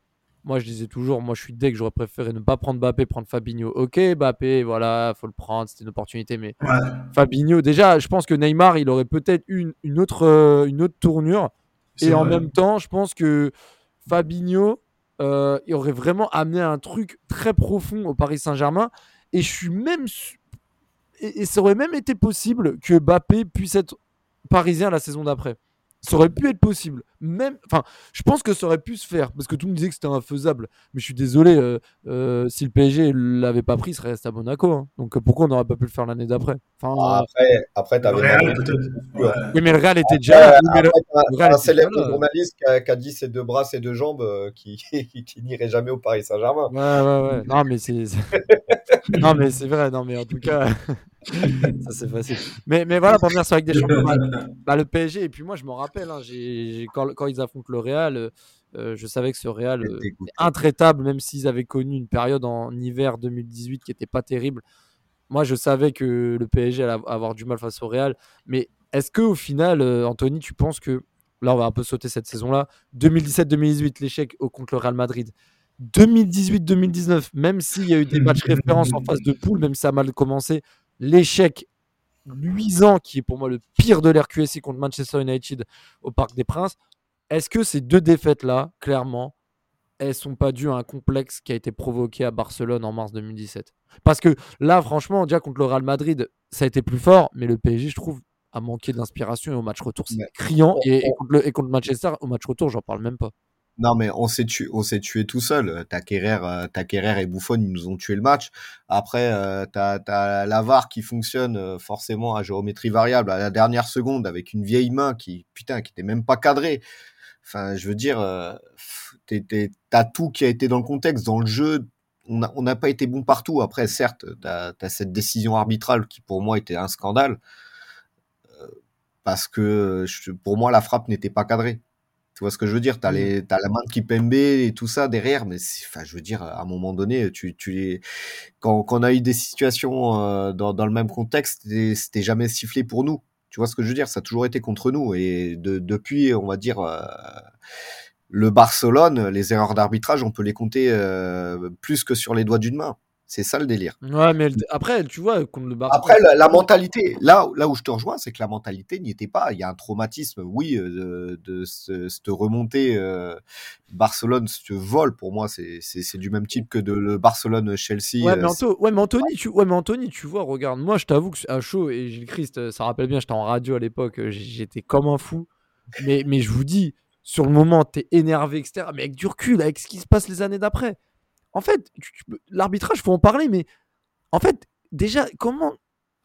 moi je disais toujours, moi je suis dès que j'aurais préféré ne pas prendre Mbappé, prendre Fabinho. Ok, Mbappé, voilà, faut le prendre, c'était une opportunité, mais Ouais. Fabinho, déjà, je pense que Neymar, il aurait peut-être eu une, une autre, euh, une autre tournure. Et en même temps, je pense que Fabinho, euh, il aurait vraiment amené un truc très profond au Paris Saint-Germain. Et je suis même. Et, et ça aurait même été possible que Mbappé puisse être parisien la saison d'après. Ça aurait pu être possible. Même, enfin, je pense que ça aurait pu se faire parce que tout le monde disait que c'était infaisable. Mais je suis désolé, euh, euh, si le PSG l'avait pas pris, il serait resté à Monaco. hein. Donc euh, pourquoi on n'aurait pas pu le faire l'année d'après? Enfin, Ah, Après, après Le t'avais. Ouais. Oui, mais le Real était déjà Après, le- après, t'as- le t'as Real un était célèbre déjà journaliste qui a, qui a dit ses deux bras, ses deux jambes, euh, qui, qui n'irait jamais au Paris Saint-Germain. Ouais, ouais, ouais. Non, mais c'est. non, mais c'est vrai. Non, mais en tout cas, ça c'est facile. Mais, mais voilà, pour venir sur avec des champions, bah, bah, le PSG. Et puis moi, je m'en rappelle, hein, j'ai, j'ai- quand, quand ils affrontent le Real, euh, euh, je savais que ce Real euh, intraitable, même s'ils avaient connu une période en hiver 2018 qui était pas terrible. Moi, je savais que le PSG allait avoir du mal face au Real. Mais est-ce que au final, euh, Anthony, tu penses que là, on va un peu sauter cette saison-là 2017-2018, l'échec au- contre le Real Madrid. 2018-2019, même s'il y a eu des matchs références en phase de poule, même si ça a mal commencé, l'échec luisant qui est pour moi le pire de l'RQSI contre Manchester United au Parc des Princes. Est-ce que ces deux défaites-là, clairement, elles sont pas dues à un complexe qui a été provoqué à Barcelone en mars 2017 Parce que là, franchement, déjà contre le Real Madrid, ça a été plus fort, mais le PSG, je trouve, a manqué d'inspiration et au match retour, c'est criant. Et, et contre le- et contre Manchester, au match retour, j'en parle même pas. Non, mais on s'est tué, tout seul. Taquerer, euh, Taquerer et Buffon, ils nous ont tué le match. Après, euh, t'as, t'as la VAR qui fonctionne euh, forcément à géométrie variable à la dernière seconde avec une vieille main qui, putain, qui était même pas cadrée. Enfin, je veux dire, t'as tout qui a été dans le contexte, dans le jeu. On n'a pas été bon partout. Après, certes, t'as as cette décision arbitrale qui pour moi était un scandale parce que pour moi la frappe n'était pas cadrée. Tu vois ce que je veux dire? T'as Mm. les, t'as la main de Kipembe et tout ça derrière, mais enfin, je veux dire, à un moment donné, tu, tu les, quand, quand on a eu des situations euh, dans, dans le même contexte, c'était- c'était jamais sifflé pour nous. Tu vois ce que je veux dire? Ça a toujours été contre nous et de, depuis, on va dire, euh, le Barcelone, les erreurs d'arbitrage, on peut les compter euh, plus que sur les doigts d'une main. C'est ça le délire. Ouais, mais le- après, tu vois, contre le. Après, la, la mentalité, là, là où je te rejoins, c'est que la mentalité n'y était pas. Il y a un traumatisme, oui, euh, de, de ce- cette remontée euh, Barcelone, ce vol, pour moi, c'est du même type que de le Barcelone-Chelsea. Ouais, euh, ouais, mais Anthony, tu... ouais, mais Anthony, tu vois, regarde, moi, je t'avoue que à chaud, et Gilles Christ, ça rappelle bien, j'étais en radio à l'époque, j'étais comme un fou. Mais, mais je vous dis, sur le moment, t'es énervé, etc. Mais avec du recul, avec ce qui se passe les années d'après. En fait, l'arbitrage, faut en parler, mais en fait, déjà, comment.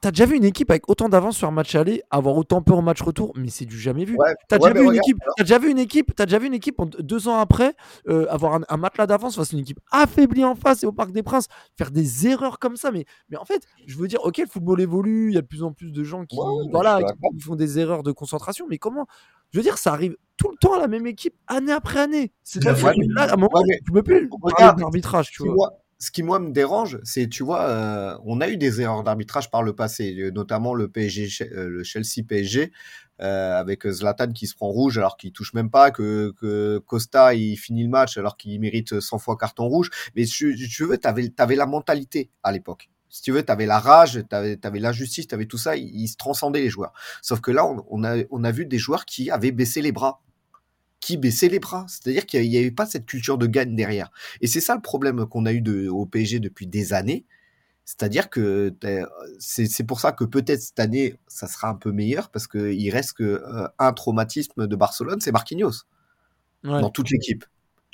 T'as déjà vu une équipe avec autant d'avance sur un match aller avoir autant peur au match retour Mais c'est du jamais vu. Ouais, T'as ouais, déjà, regarde, équipe, t'as déjà vu une équipe, t'as déjà vu une équipe en- deux ans après euh, avoir un, un matelas d'avance face à une équipe affaiblie en face et au Parc des Princes faire des erreurs comme ça. Mais, mais en fait, je veux dire, ok, le football évolue, il y a de plus en plus de gens qui, Ouais, voilà, qui font des erreurs de concentration. Mais comment Je veux dire, ça arrive tout le temps à la même équipe, année après année. C'est Ouais, pas mais- là, à un moment, ouais, mais tu peux plus regarde, d'arbitrage, tu ce qui, vois. moi, ce qui, moi, me dérange, c'est, tu vois, euh, on a eu des erreurs d'arbitrage par le passé, euh, notamment le PSG, euh, le Chelsea PSG, euh, avec Zlatan qui se prend rouge alors qu'il touche même pas, que, que Costa il finit le match alors qu'il mérite 100 fois carton rouge. Mais tu, tu veux, t'avais, t'avais la mentalité à l'époque. Si tu veux, t'avais la rage, t'avais, t'avais l'injustice, t'avais tout ça, ils, ils se transcendaient les joueurs. Sauf que là, on, on a, on a vu des joueurs qui avaient baissé les bras qui baissaient les bras. C'est-à-dire qu'il n'y avait pas cette culture de gagne derrière. Et c'est ça le problème qu'on a eu de, au PSG depuis des années. C'est-à-dire que c'est c'est pour ça que peut-être cette année, ça sera un peu meilleur parce qu'il reste que euh, un traumatisme de Barcelone, c'est Marquinhos Ouais, dans toute l'équipe.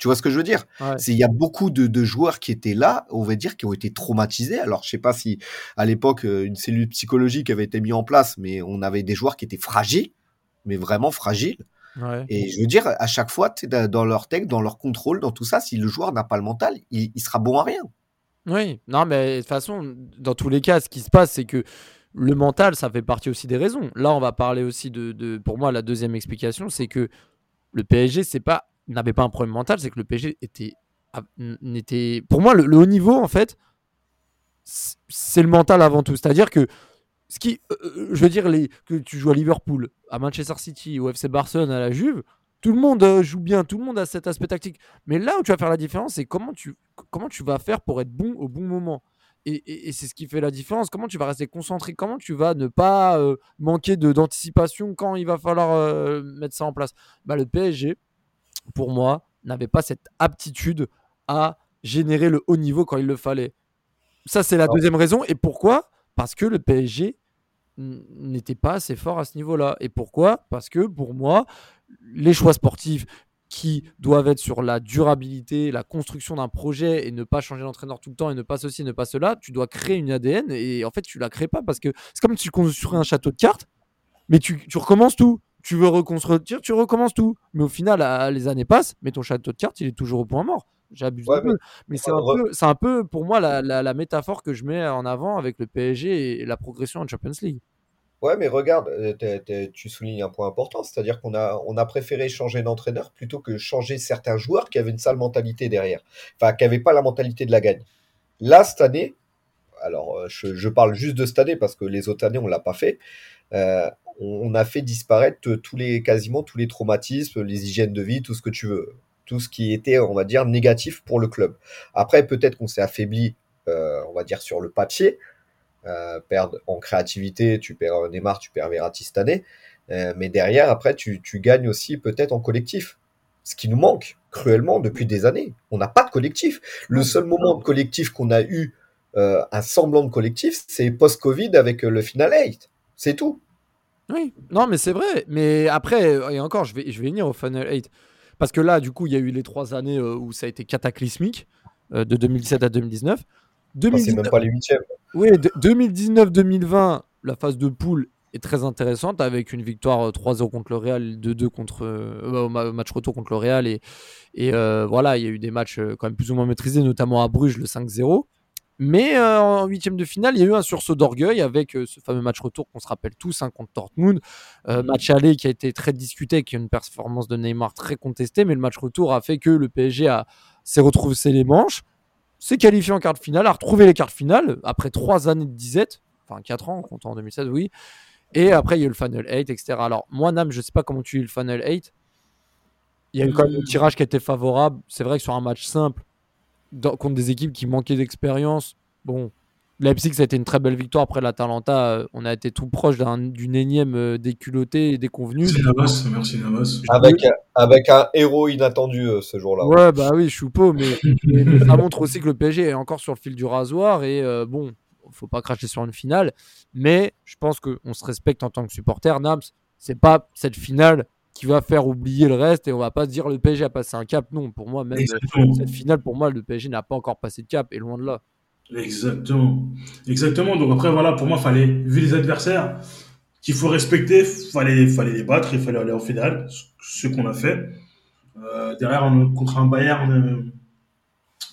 Tu vois ce que je veux dire? Ouais. C'est il y a beaucoup de, de joueurs qui étaient là, on va dire, qui ont été traumatisés. Alors je sais pas si à l'époque euh, une cellule psychologique avait été mise en place, mais on avait des joueurs qui étaient fragiles, mais vraiment fragiles. ouais. Et je veux dire, à chaque fois, dans- dans leur tech, dans leur contrôle, dans tout ça, si le joueur n'a pas le mental, il, il sera bon à rien. Oui, non, mais de toute façon, dans tous les cas, ce qui se passe, c'est que le mental, ça fait partie aussi des raisons. Là, on va parler aussi de, de- pour moi, la deuxième explication, c'est que le PSG, c'est pas, n'avait pas un problème mental, c'est que le PSG était, n'était, pour moi, le, haut niveau, en fait, c'est le mental avant tout. C'est-à-dire que ce qui, euh, euh, je veux dire, les, que tu joues à Liverpool, à Manchester City, au FC Barcelone, à la Juve, Tout le monde euh, joue bien, tout le monde a cet aspect tactique. Mais là où tu vas faire la différence, c'est comment tu, comment tu vas faire pour être bon au bon moment. Et, c'est ce qui fait la différence. Comment tu vas rester concentré? Comment tu vas ne pas manquer d'anticipation quand il va falloir mettre ça en place? Bah, Le PSG, pour moi, n'avait pas cette aptitude à générer le haut niveau quand il le fallait. Ça, c'est la Alors- deuxième raison. Et pourquoi? Parce que le PSG n'était pas assez fort à ce niveau-là. Et pourquoi? Parce que pour moi, les choix sportifs qui doivent être sur la durabilité, la construction d'un projet et ne pas changer d'entraîneur tout le temps et ne pas ceci, ne pas cela, tu dois créer une ADN et en fait tu la crées pas parce que c'est comme si tu construis un château de cartes, mais tu, tu recommences tout. Tu veux reconstruire, tu recommences tout. Mais au final, à- les années passent, mais ton château de cartes, il est toujours au point mort. J'abuse Ouais, un peu. Mais c'est un, re- peu, c'est un peu, pour moi, la, la- la métaphore que je mets en avant avec le PSG et la progression en Champions League. Ouais, mais regarde, euh, tu soulignes un point important, c'est-à-dire qu'on a, on a préféré changer d'entraîneur plutôt que changer certains joueurs qui avaient une sale mentalité derrière. Enfin, qui n'avaient pas la mentalité de la gagne. Là, cette année, alors euh, je, je parle juste de cette année parce que les autres années, on l'a pas fait. euh, on, a fait disparaître tous les, quasiment tous les traumatismes, les hygiènes de vie, tout ce que tu veux. Tout ce qui était, on va dire, négatif pour le club. Après, peut-être qu'on s'est affaibli, euh, on va dire, sur le papier, euh, perdre en créativité, tu perds Neymar, tu perds Verratti cette année, Euh, mais derrière, après, tu, tu gagnes aussi peut-être en collectif. Ce qui nous manque cruellement depuis des années. On n'a pas de collectif. Le seul moment de collectif qu'on a eu, euh, un semblant de collectif, c'est post-Covid avec euh, le Final 8. C'est tout. Oui, non, mais c'est vrai. Mais après, euh, et encore, je vais, je vais venir au Final 8. Parce que là, du coup, il y a eu les trois années euh, où ça a été cataclysmique, euh, de 2017 à 2019. Enfin, c'est 2019 même pas les huitièmes. Oui, de- 2019-2020, la phase de poule est très intéressante avec une victoire euh, 3-0 contre le Real, 2-2 contre euh, au match retour contre le Real et, et euh, voilà, il y a eu des matchs euh, quand même plus ou moins maîtrisés, notamment à Bruges le 5-0. Mais euh, en huitième de finale, il y a eu un sursaut d'orgueil avec euh, ce fameux match retour qu'on se rappelle tous hein, contre Dortmund. Euh, match aller qui a été très discuté, qui a une performance de Neymar très contestée, mais le match retour a fait que le PSG a- s'est retroussé les manches, s'est qualifié en quart de finale, a retrouvé les quarts de finale après trois années de disette, enfin 4 ans, comptant en 2016, oui. Et après, il y a eu le Final 8, etc. Alors, moi, Nam, je sais pas comment tu lis le Final 8. Il y a eu quand même un tirage qui était favorable. C'est vrai que sur un match simple, dans- contre des équipes qui manquaient d'expérience, bon, Leipzig, ça a été une très belle victoire. Après l'Atalanta, euh, on a été tout proche d'un- d'une énième euh, déculottée et déconvenue. Merci Navas, merci Navas. Avec, avec un héros inattendu euh, ce jour-là. Ouais, bah oui, Choupeau, mais, mais- mais ça montre aussi que le PSG est encore sur le fil du rasoir et euh, bon, faut pas cracher sur une finale, mais je pense qu'on se respecte en tant que supporter. Nams, c'est pas cette finale qui va faire oublier le reste et on va pas se dire le PSG a passé un cap. Non, pour moi, même Exactement. cette finale, pour moi, le PSG n'a pas encore passé de cap et loin de là. Exactement. Exactement. Donc après, voilà, pour moi, fallait, vu les adversaires qu'il faut respecter, fallait, fallait les battre, il fallait aller en finale, ce qu'on a fait. Euh, derrière, on, contre un Bayern euh,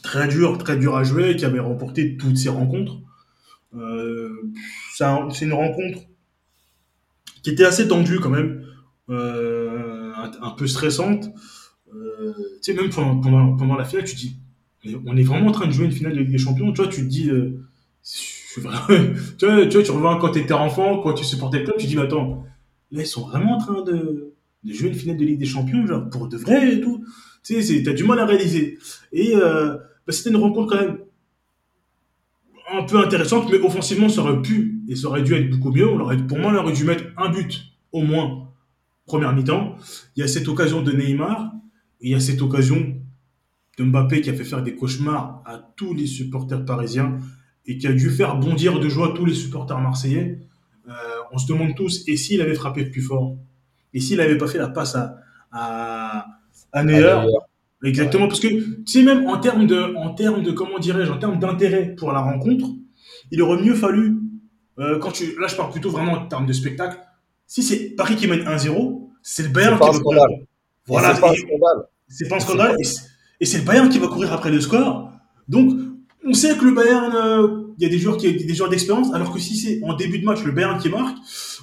très dur, très dur à jouer, qui avait remporté toutes ses rencontres. Euh, c'est un- c'est une rencontre qui était assez tendue quand même, un, un peu stressante. Euh, tu sais, même pendant, la finale, tu te dis, on est vraiment en train de jouer une finale de Ligue des Champions. Tu vois, tu te dis, euh, tu, vois, tu vois, tu reviens quand tu étais enfant, quand tu supportais le club, tu te dis, mais attends, là, ils sont vraiment en train de, de jouer une finale de Ligue des Champions, genre, pour de vrai et tout. Tu sais, t'as du mal à réaliser. Et euh, bah, c'était une rencontre quand même un peu intéressante, mais offensivement, ça aurait pu et ça aurait dû être beaucoup mieux. Pour moi, on aurait dû mettre un but au moins première mi-temps. Il y a cette occasion de Neymar et il y a cette occasion de Mbappé qui a fait faire des cauchemars à tous les supporters parisiens et qui a dû faire bondir de joie tous les supporters marseillais. Euh, on se demande tous, et s'il avait frappé plus fort? Et s'il n'avait pas fait la passe à, à, à Neuer? Neuer. Exactement, parce que tu sais, même en termes de, en termes de comment dirais-je, en termes d'intérêt pour la rencontre, il aurait mieux fallu, euh, quand tu, là je parle plutôt vraiment en termes de spectacle, si c'est Paris qui mène 1-0, c'est le Bayern qui va courir. Voilà, c'est pas un scandale. c'est pas un scandale, et c'est- le Bayern qui va courir après le score. Donc, on sait que le Bayern, euh, il y a des joueurs qui a des joueurs d'expérience, alors que si c'est en début de match le Bayern qui marque,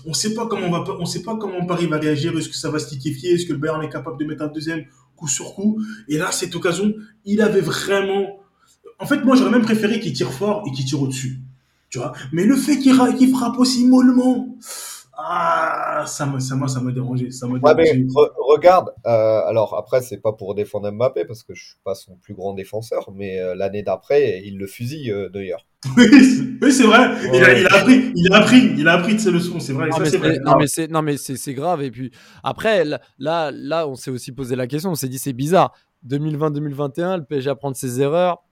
on sait pas comment on va, on sait pas comment Paris va réagir, est-ce que ça va se liquéfier, est-ce que le Bayern est capable de mettre un deuxième coup sur coup. Et là, cette occasion, il avait vraiment. En fait, moi, j'aurais même préféré qu'il tire fort et qu'il tire au-dessus. Tu vois? Mais le fait qu'il frappe aussi mollement. Ah, ça m'a, ça m'a, ça m'a dérangé. Ça m'a Ouais, mais dérangé. re- regarde, euh, alors après, c'est pas pour défendre Mbappé parce que je suis pas son plus grand défenseur, mais euh, l'année d'après, il le fusille euh, Neuer. Oui, c'est- oui, c'est vrai. Il, a, Ouais. il a appris, il a appris, il a appris de ses leçons. C'est vrai. Non ça, mais c'est vrai. c'est- non, mais c'est non mais c'est c'est grave et puis après là là, on s'est aussi posé la question on s'est dit c'est bizarre 2020-2021 le PSG apprend de ses erreurs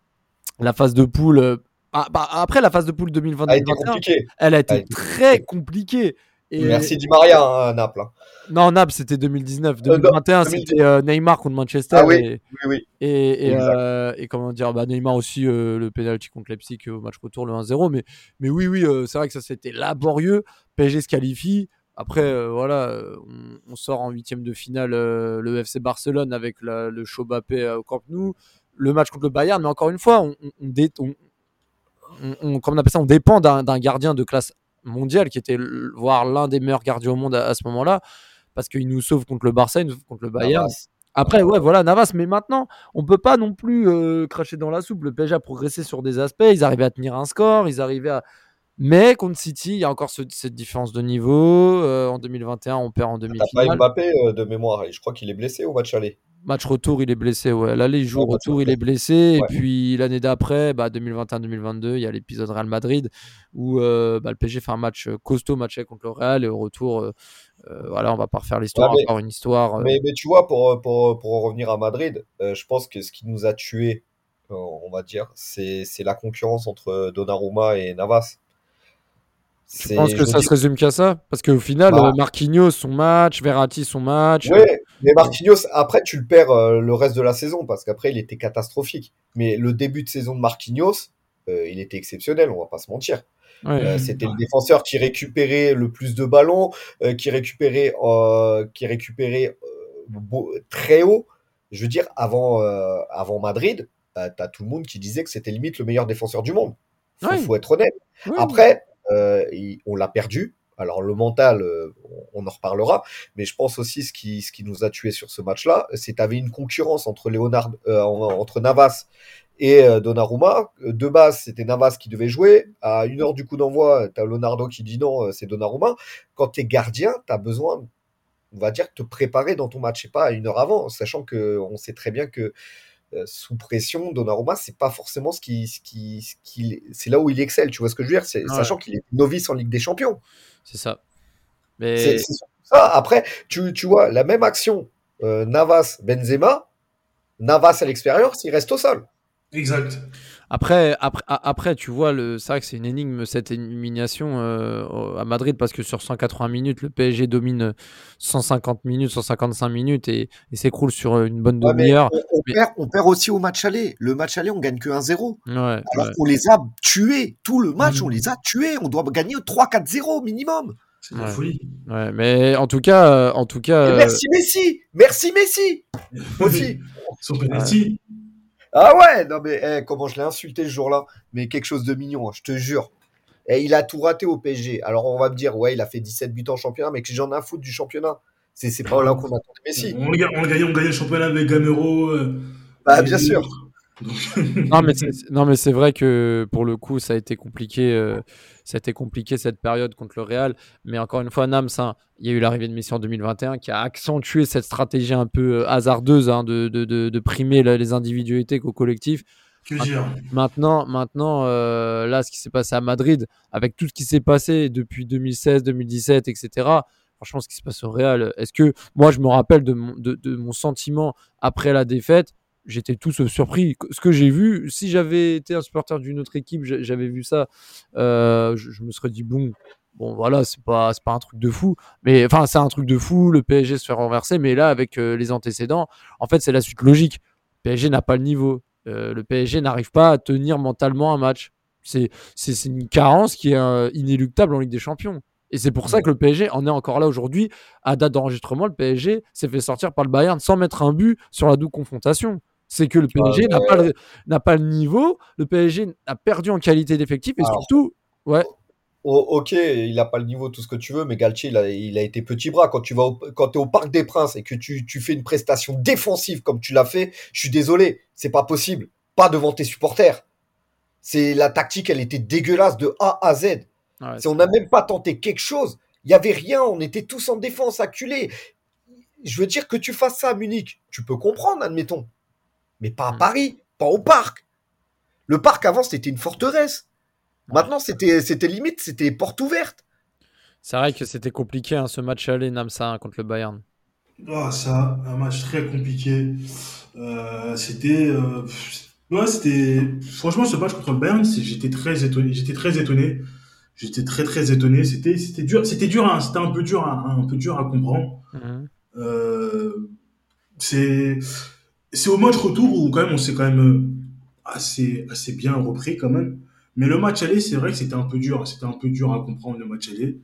la phase de poule euh, ah, bah, après la phase de poule A été 2020-2021 compliqué. elle a été très compliquée et Merci Di Maria hein, à Naples. hein. non Naples c'était 2019 Euh, non, 2021 2019. c'était euh, Neymar contre Manchester Ah oui. et, Oui, oui. et, euh, et comment dire bah Neymar aussi euh, le penalty contre Leipzig euh, au match retour le 1-0 mais mais oui oui euh, c'est vrai que ça c'était laborieux PSG se qualifie après euh, voilà euh, on, on sort en huitième de finale euh, le FC Barcelone avec la- le show Mbappé euh, au Camp Nou le match contre le Bayern mais encore une fois on, on, on dé- on- on- on- comment on appelle ça on dépend d'un d'un gardien de classe mondiale qui était voire l'un des meilleurs gardiens au monde à, à ce moment-là parce qu'il nous sauve contre le Barça il nous sauve contre le Bayern Navas. après, ouais, voilà, Navas. Mais maintenant, on peut pas non plus euh, cracher dans la soupe. Le PSG a progressé sur des aspects. Ils arrivaient à tenir un score. Ils arrivaient à. Mais contre City, il y a encore ce- cette différence de niveau. Euh, en 2021, on perd en T'as pas demi-finale. Mbappé euh, de mémoire. et Je crois qu'il est blessé au match aller. Match retour, il est blessé. Ouais. L'aller, il joue. Ouais, retour, il est blessé. Ouais. Et puis l'année d'après, bah, 2021-2022, il y a l'épisode Real Madrid où euh, bah, le PSG fait un match euh, costaud, match contre le Real. Et au retour, euh, euh, voilà, on va pas refaire l'histoire. Ouais, Encore une histoire. euh, Mais, mais tu vois, pour, pour, pour en revenir à Madrid, je pense que ce qui nous a tués, on va dire, c'est c'est la concurrence entre Donnarumma et Navas. Je C'est- pense je que ça se résume qu'à ça. Parce qu'au final, Bah. euh, Marquinhos, son match, Verratti, son match. Oui, mais Marquinhos, après, tu le perds euh, le reste de la saison parce qu'après, il était catastrophique. Mais le début de saison de Marquinhos, euh, il était exceptionnel, on va pas se mentir. Ouais. Euh, C'était le défenseur qui récupérait le plus de ballons, euh, qui récupérait, euh, qui récupérait euh, beau- très haut. Je veux dire, avant, euh, avant Madrid, euh, t'as tout le monde qui disait que c'était limite le meilleur défenseur du monde. Faut, Ouais. faut être honnête. Après, euh, il- on l'a perdu. Alors le mental, euh, on en reparlera, mais je pense aussi ce qui, ce qui nous a tué sur ce match-là, c'est avait une concurrence entre euh, en- entre Navas et euh, Donnarumma. Euh, De base, c'était Navas qui devait jouer. À une heure du coup d'envoi, tu as Leonardo qui dit non, euh, c'est Donnarumma. Quand tu es gardien, tu as besoin, on va dire, de te préparer dans ton match, et pas à une heure avant, sachant que on sait très bien que euh, sous pression, Donnarumma, c'est pas forcément ce qui, ce qui, ce qui- c'est là où il excelle. Tu vois ce que je veux dire? C'est Ouais. sachant qu'il est novice en Ligue des Champions. C'est ça. Mais C'est ça. Après, tu, tu vois, la même action, euh, Navas, Benzema, Navas à l'expérience, il reste au sol. Exact. Après, après, après, tu vois, le, c'est vrai que c'est une énigme cette élimination euh, à Madrid parce que sur 180 minutes, le PSG domine 150 minutes, 155 minutes et, et s'écroule sur une bonne Ouais, demi-heure. on, on Mais- perd, on perd aussi au match aller. Le match aller, on gagne que 1-0. Ouais, Alors ouais. qu'on les a tués. Tout le match, Mhm. on les a tués. On doit gagner 3-4-0 minimum. C'est de la Ouais. folie. ouais, mais en tout cas, euh, en tout cas, euh, merci Messi. Merci Messi. Aussi. Son penalty. Ah ouais, non mais eh, comment je l'ai insulté ce jour-là? Mais quelque chose de mignon, hein, je te jure. Et il a tout raté au PSG. Alors on va me dire, ouais, il a fait 17 buts en championnat, mais que j'en ai à foutre du championnat. C'est c'est pas là qu'on attendait Messi. On, ga- on gagnait, on gagnait le championnat avec Gamero. euh, Bah bien sûr. non mais c'est, non mais c'est vrai que pour le coup ça a été compliqué euh, ça a été compliqué cette période contre le Real. Mais encore une fois Nams hein, il y a eu l'arrivée de Messi en 2021 qui a accentué cette stratégie un peu euh, hasardeuse hein, de, de, de, de primer la- les individualités qu'au collectif. Que maintenant maintenant euh, là ce qui s'est passé à Madrid avec tout ce qui s'est passé depuis 2016 2017 etc franchement ce qui se passe au Real est-ce que moi je me rappelle de mon, de, de mon sentiment après la défaite j'étais tout sauf surpris. Ce que j'ai vu, si j'avais été un supporter d'une autre équipe, j'a- j'avais vu ça, euh, je, je me serais dit bon, bon voilà, c'est pas c'est pas un truc de fou, mais enfin c'est un truc de fou. Le PSG se fait renverser, mais là avec euh, les antécédents, en fait c'est la suite logique. Le PSG n'a pas le niveau. Euh, le PSG n'arrive pas à tenir mentalement un match. C'est une carence qui est euh, inéluctable en Ligue des Champions. Et c'est pour ça que le PSG en est encore là aujourd'hui. À date d'enregistrement, le PSG s'est fait sortir par le Bayern sans mettre un but sur la double confrontation. C'est que le PSG n'a pas, le- n'a pas le niveau, le PSG a perdu en qualité d'effectif et Alors. surtout, ouais, ok, il a pas le niveau, tout ce que tu veux, mais Galtier, il a, il a été petit bras. Quand tu vas au, quand es au Parc des Princes et que tu, tu fais une prestation défensive comme tu l'as fait, je suis désolé, c'est pas possible. Pas devant tes supporters. C'est la tactique, elle était dégueulasse de A à Z. ouais, on n'a même pas tenté quelque chose, Il n'y avait rien, on était tous en défense, acculés. Je veux dire que tu fasses ça à Munich, tu peux comprendre, admettons. Mais pas à Mm. Paris, pas au parc. Le parc avant, c'était une forteresse. Maintenant, c'était c'était limite, c'était porte ouverte. C'est vrai que c'était compliqué hein, ce match aller Namsa hein, contre le Bayern. Ah, ça, un match très compliqué. Euh, c'était, euh, ouais, c'était, franchement, ce match contre le Bayern, j'étais très étonné, j'étais très étonné. J'étais très, très étonné. C'était, c'était dur, c'était dur, hein, c'était un peu dur, à- un peu dur à comprendre. Mhm. Euh, c'est, c'est au match retour où quand même on s'est quand même euh, assez, assez bien repris quand même. Mais le match aller, c'est vrai que c'était un peu dur. C'était un peu dur à comprendre le match aller.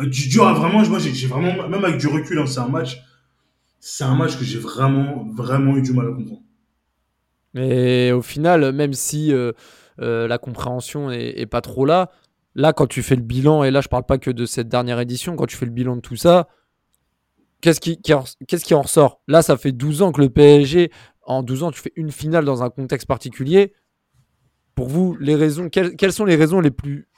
Euh, du- dur à vraiment, moi j'ai vraiment, même avec du recul, hein, c'est un match, c'est un match que j'ai vraiment, vraiment eu du mal à comprendre. Mais au final, même si euh, la compréhension est, pas trop là, là, quand tu fais le bilan, et là, je parle pas que de cette dernière édition, quand tu fais le bilan de tout ça, qu'est-ce qui, qui en ressort? Là, ça fait 12 ans que le PSG, en 12 ans, tu fais une finale dans un contexte particulier. Pour vous, les raisons, quelles, sont les raisons les plus,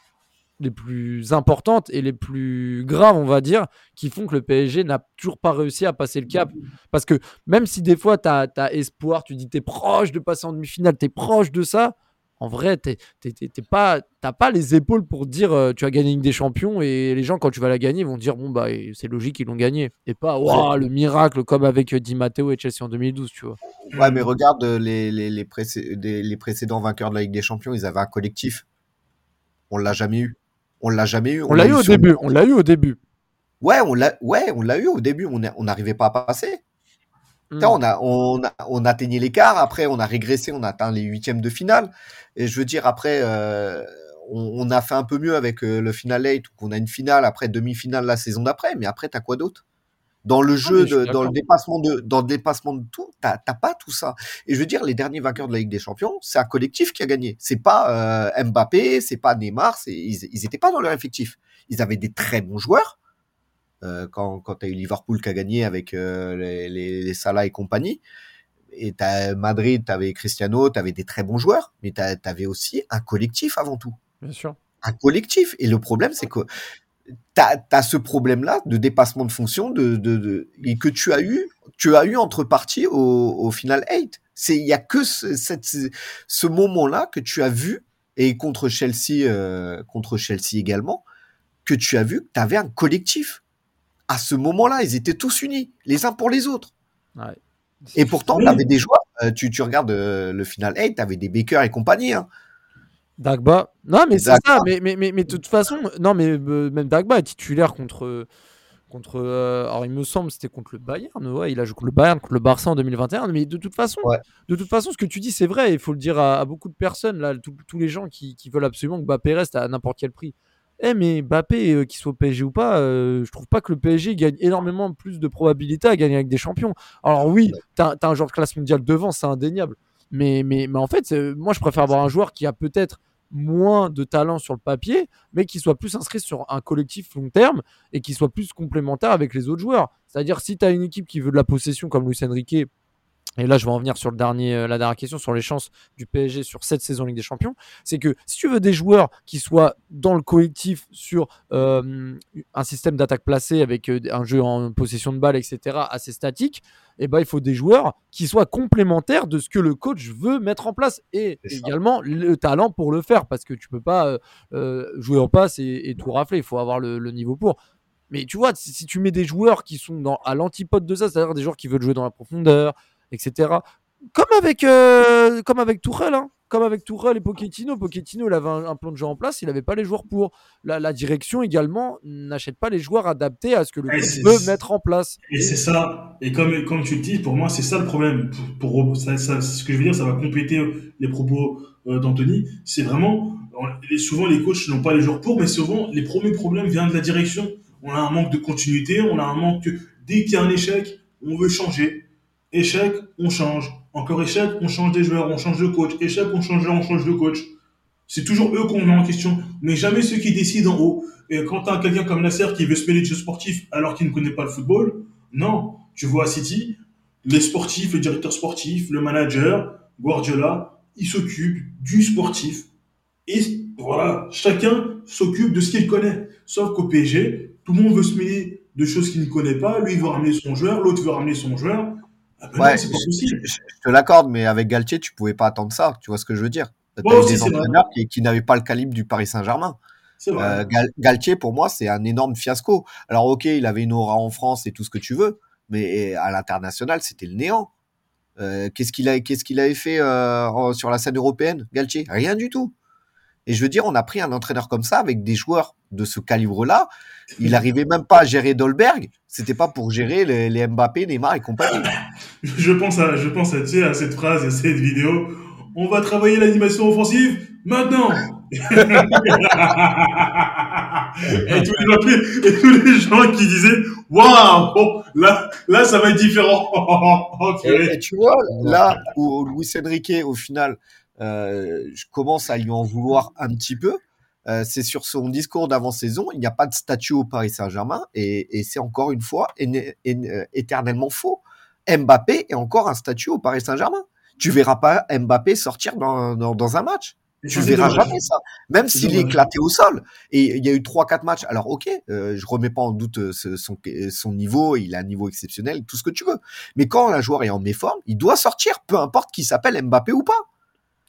les plus importantes et les plus graves, on va dire, qui font que le PSG n'a toujours pas réussi à passer le cap? Parce que même si des fois, tu as, espoir, tu dis tu es proche de passer en demi-finale, tu es proche de ça, en vrai, tu pas, t'as pas les épaules pour dire euh, tu as gagné une des champions et les gens, quand tu vas la gagner, vont dire bon, bah c'est logique, ils l'ont gagné. Et pas Ouah, le miracle comme avec euh, Di Matteo et Chelsea en 2012, tu vois. Ouais, mais regarde euh, les, les, les, précédents vainqueurs de la Ligue des Champions, ils avaient un collectif. On l'a jamais eu. On l'a jamais eu. On l'a eu au sur- début, on l'a eu au début. Ouais, on l'a, ouais, on l'a eu au début. On n'arrivait pas à passer. Hmm. Putain, On a, on a, on atteignait l'écart. Après, on a régressé. On a atteint les huitièmes de finale. Et je veux dire, après, euh, on, on a fait un peu mieux avec euh, le final 8, où on a une finale, après demi-finale la saison d'après. Mais après, t'as quoi d'autre? Dans le jeu, Ah, mais je suis de- dans le dépassement de, dans le dépassement de tout, t'as pas tout ça. Et je veux dire, les derniers vainqueurs de la Ligue des Champions, c'est un collectif qui a gagné. C'est pas euh, Mbappé, c'est pas Neymar, c'est- ils, ils étaient pas dans leur effectif. Ils avaient des très bons joueurs. Euh, quand quand t'as eu Liverpool qui a gagné avec euh, les, les, les Salah et compagnie, et t'as Madrid, t'avais Cristiano, t'avais des très bons joueurs, mais t'avais aussi un collectif avant tout Bien sûr. un collectif. Et le problème, c'est que tu as, ce problème-là de dépassement de fonction de, de, de- et que tu as eu, tu as eu entre parties au, au final 8. C'est, il y a que ce, cette, ce moment-là que tu as vu, et contre Chelsea, euh, contre Chelsea également, que tu as vu que tu avais un collectif. À ce moment-là, ils étaient tous unis, les uns pour les autres. Ouais. Et pourtant, tu avais des joueurs, euh, tu, tu regardes euh, le final 8, tu avais des Baker et compagnie. Hein. Dagba. Non, mais c'est ça. Mais, mais, mais, mais de toute façon, non, mais euh, même Dagba est titulaire contre. contre euh, alors, il me semble c'était contre le Bayern. Ouais, il a joué contre le Bayern, contre le Barça en 2021. Mais de toute façon, Ouais. de toute façon ce que tu dis, c'est vrai. Il faut le dire à, à beaucoup de personnes, là, tous- tous les gens qui, qui veulent absolument que Mbappé reste à n'importe quel prix. Eh, mais Mbappé, euh, qu'il soit au PSG ou pas, euh, je trouve pas que le PSG gagne énormément plus de probabilité à gagner avec des champions. Alors, oui, t'as as un joueur de classe mondiale devant, c'est indéniable. Mais, mais, mais en fait, c'est- moi, je préfère avoir un joueur qui a peut-être moins de talent sur le papier, mais qui soit plus inscrit sur un collectif long terme et qui soit plus complémentaire avec les autres joueurs. C'est-à-dire, si tu as une équipe qui veut de la possession comme Luis Enrique, et là je vais en venir sur le dernier, euh, la dernière question sur les chances du PSG sur cette saison Ligue des Champions, c'est que si tu veux des joueurs qui soient dans le collectif sur euh, un système d'attaque placée avec euh, un jeu en possession de balle, etc., assez statique, eh ben, il faut des joueurs qui soient complémentaires de ce que le coach veut mettre en place et également le talent pour le faire parce que tu peux pas euh, jouer en passe et, et tout rafler, il faut avoir le, le niveau pour. Mais tu vois, si, si tu mets des joueurs qui sont dans, à l'antipode de ça, c'est-à-dire des joueurs qui veulent jouer dans la profondeur, etc. Comme avec, euh, comme avec Tourelle, hein. comme avec Tourelle et Pochettino. Pochettino, il avait un, un plan de jeu en place, il n'avait pas les joueurs pour. La, la direction également n'achète pas les joueurs adaptés à ce que le c'est- veut mettre en place. Et c'est ça. Et comme, comme tu le dis, pour moi, c'est ça le problème. Pour, pour- ça, ça- ce que je veux dire, ça va compléter les propos euh, d'Anthony. C'est vraiment, on- souvent les coachs n'ont pas les joueurs pour, mais souvent les premiers problèmes viennent de la direction. On a un manque de continuité, on a un manque. Dès qu'il y a un échec, on veut changer. Échec, on change. Encore échec, on change des joueurs, on change de coach. Échec, on change de on change de coach. C'est toujours eux qu'on met en question, mais jamais ceux qui décident en haut. Et quand t'as quelqu'un comme Nasser qui veut se mêler de jeu sportif alors qu'il ne connaît pas le football, non. Tu vois à City, les sportifs, le directeur sportif, le manager, Guardiola, ils s'occupent du sportif. Et voilà, chacun s'occupe de ce qu'il connaît. Sauf qu'au PSG, tout le monde veut se mêler de choses qu'il ne connaît pas. Lui, il veut ramener son joueur, l'autre veut ramener son joueur. Ah ben ouais, c'est pas possible. Je, te l'accorde, mais avec Galtier, tu pouvais pas attendre ça. Tu vois ce que je veux dire Tu as des entraîneurs qui, qui n'avaient pas le calibre du Paris Saint-Germain. Euh, Galtier, pour moi, c'est un énorme fiasco. Alors, ok, il avait une aura en France et tout ce que tu veux, mais à l'international, c'était le néant. Euh, qu'est-ce qu'il a, qu'est-ce qu'il avait fait euh, sur la scène européenne, Galtier? Rien du tout. Et je veux dire, on a pris un entraîneur comme ça avec des joueurs de ce calibre-là. Il arrivait même pas à gérer Dolberg. C'était pas pour gérer les, les, Mbappé, Neymar et compagnie. Je pense à, je pense à, tu sais, à cette phrase, à cette vidéo. On va travailler l'animation offensive maintenant. et, tous les, et, tous les, gens qui disaient waouh là là ça va être différent oh, et, tu vois là où Luis Enrique au final euh, je commence à lui en vouloir un petit peu euh, c'est sur son discours d'avant-saison, il n'y a pas de statut au Paris Saint-Germain et, et c'est encore une fois éternellement faux. Mbappé est encore un statut au Paris Saint-Germain. Tu verras pas Mbappé sortir dans, dans, dans un match. Tu verras jamais ça, même s'il est éclaté au sol. Et il y a eu trois, quatre matchs. Alors ok, euh, je remets pas en doute euh, son, son niveau, il a un niveau exceptionnel, tout ce que tu veux. Mais quand un joueur est en méforme, il doit sortir, peu importe qui s'appelle Mbappé ou pas.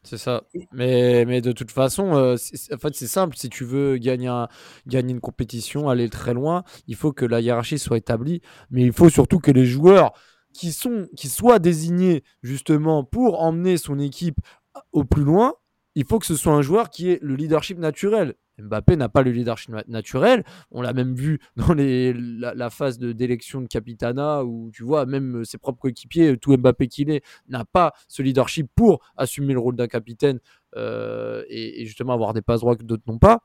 C'est ça. Mais, mais de toute façon, euh, en fait, c'est simple. Si tu veux gagner, gagner une compétition, aller très loin, il faut que la hiérarchie soit établie. Mais il faut surtout que les joueurs qui, sont, qui soient désignés justement pour emmener son équipe au plus loin, il faut que ce soit un joueur qui ait le leadership naturel. Mbappé n'a pas le leadership naturel. On l'a même vu dans la, phase d'élection de, Capitana où tu vois, même ses propres coéquipiers, tout Mbappé qu'il est, n'a pas ce leadership pour assumer le rôle d'un capitaine euh, et, et, justement avoir des passes droits que d'autres n'ont pas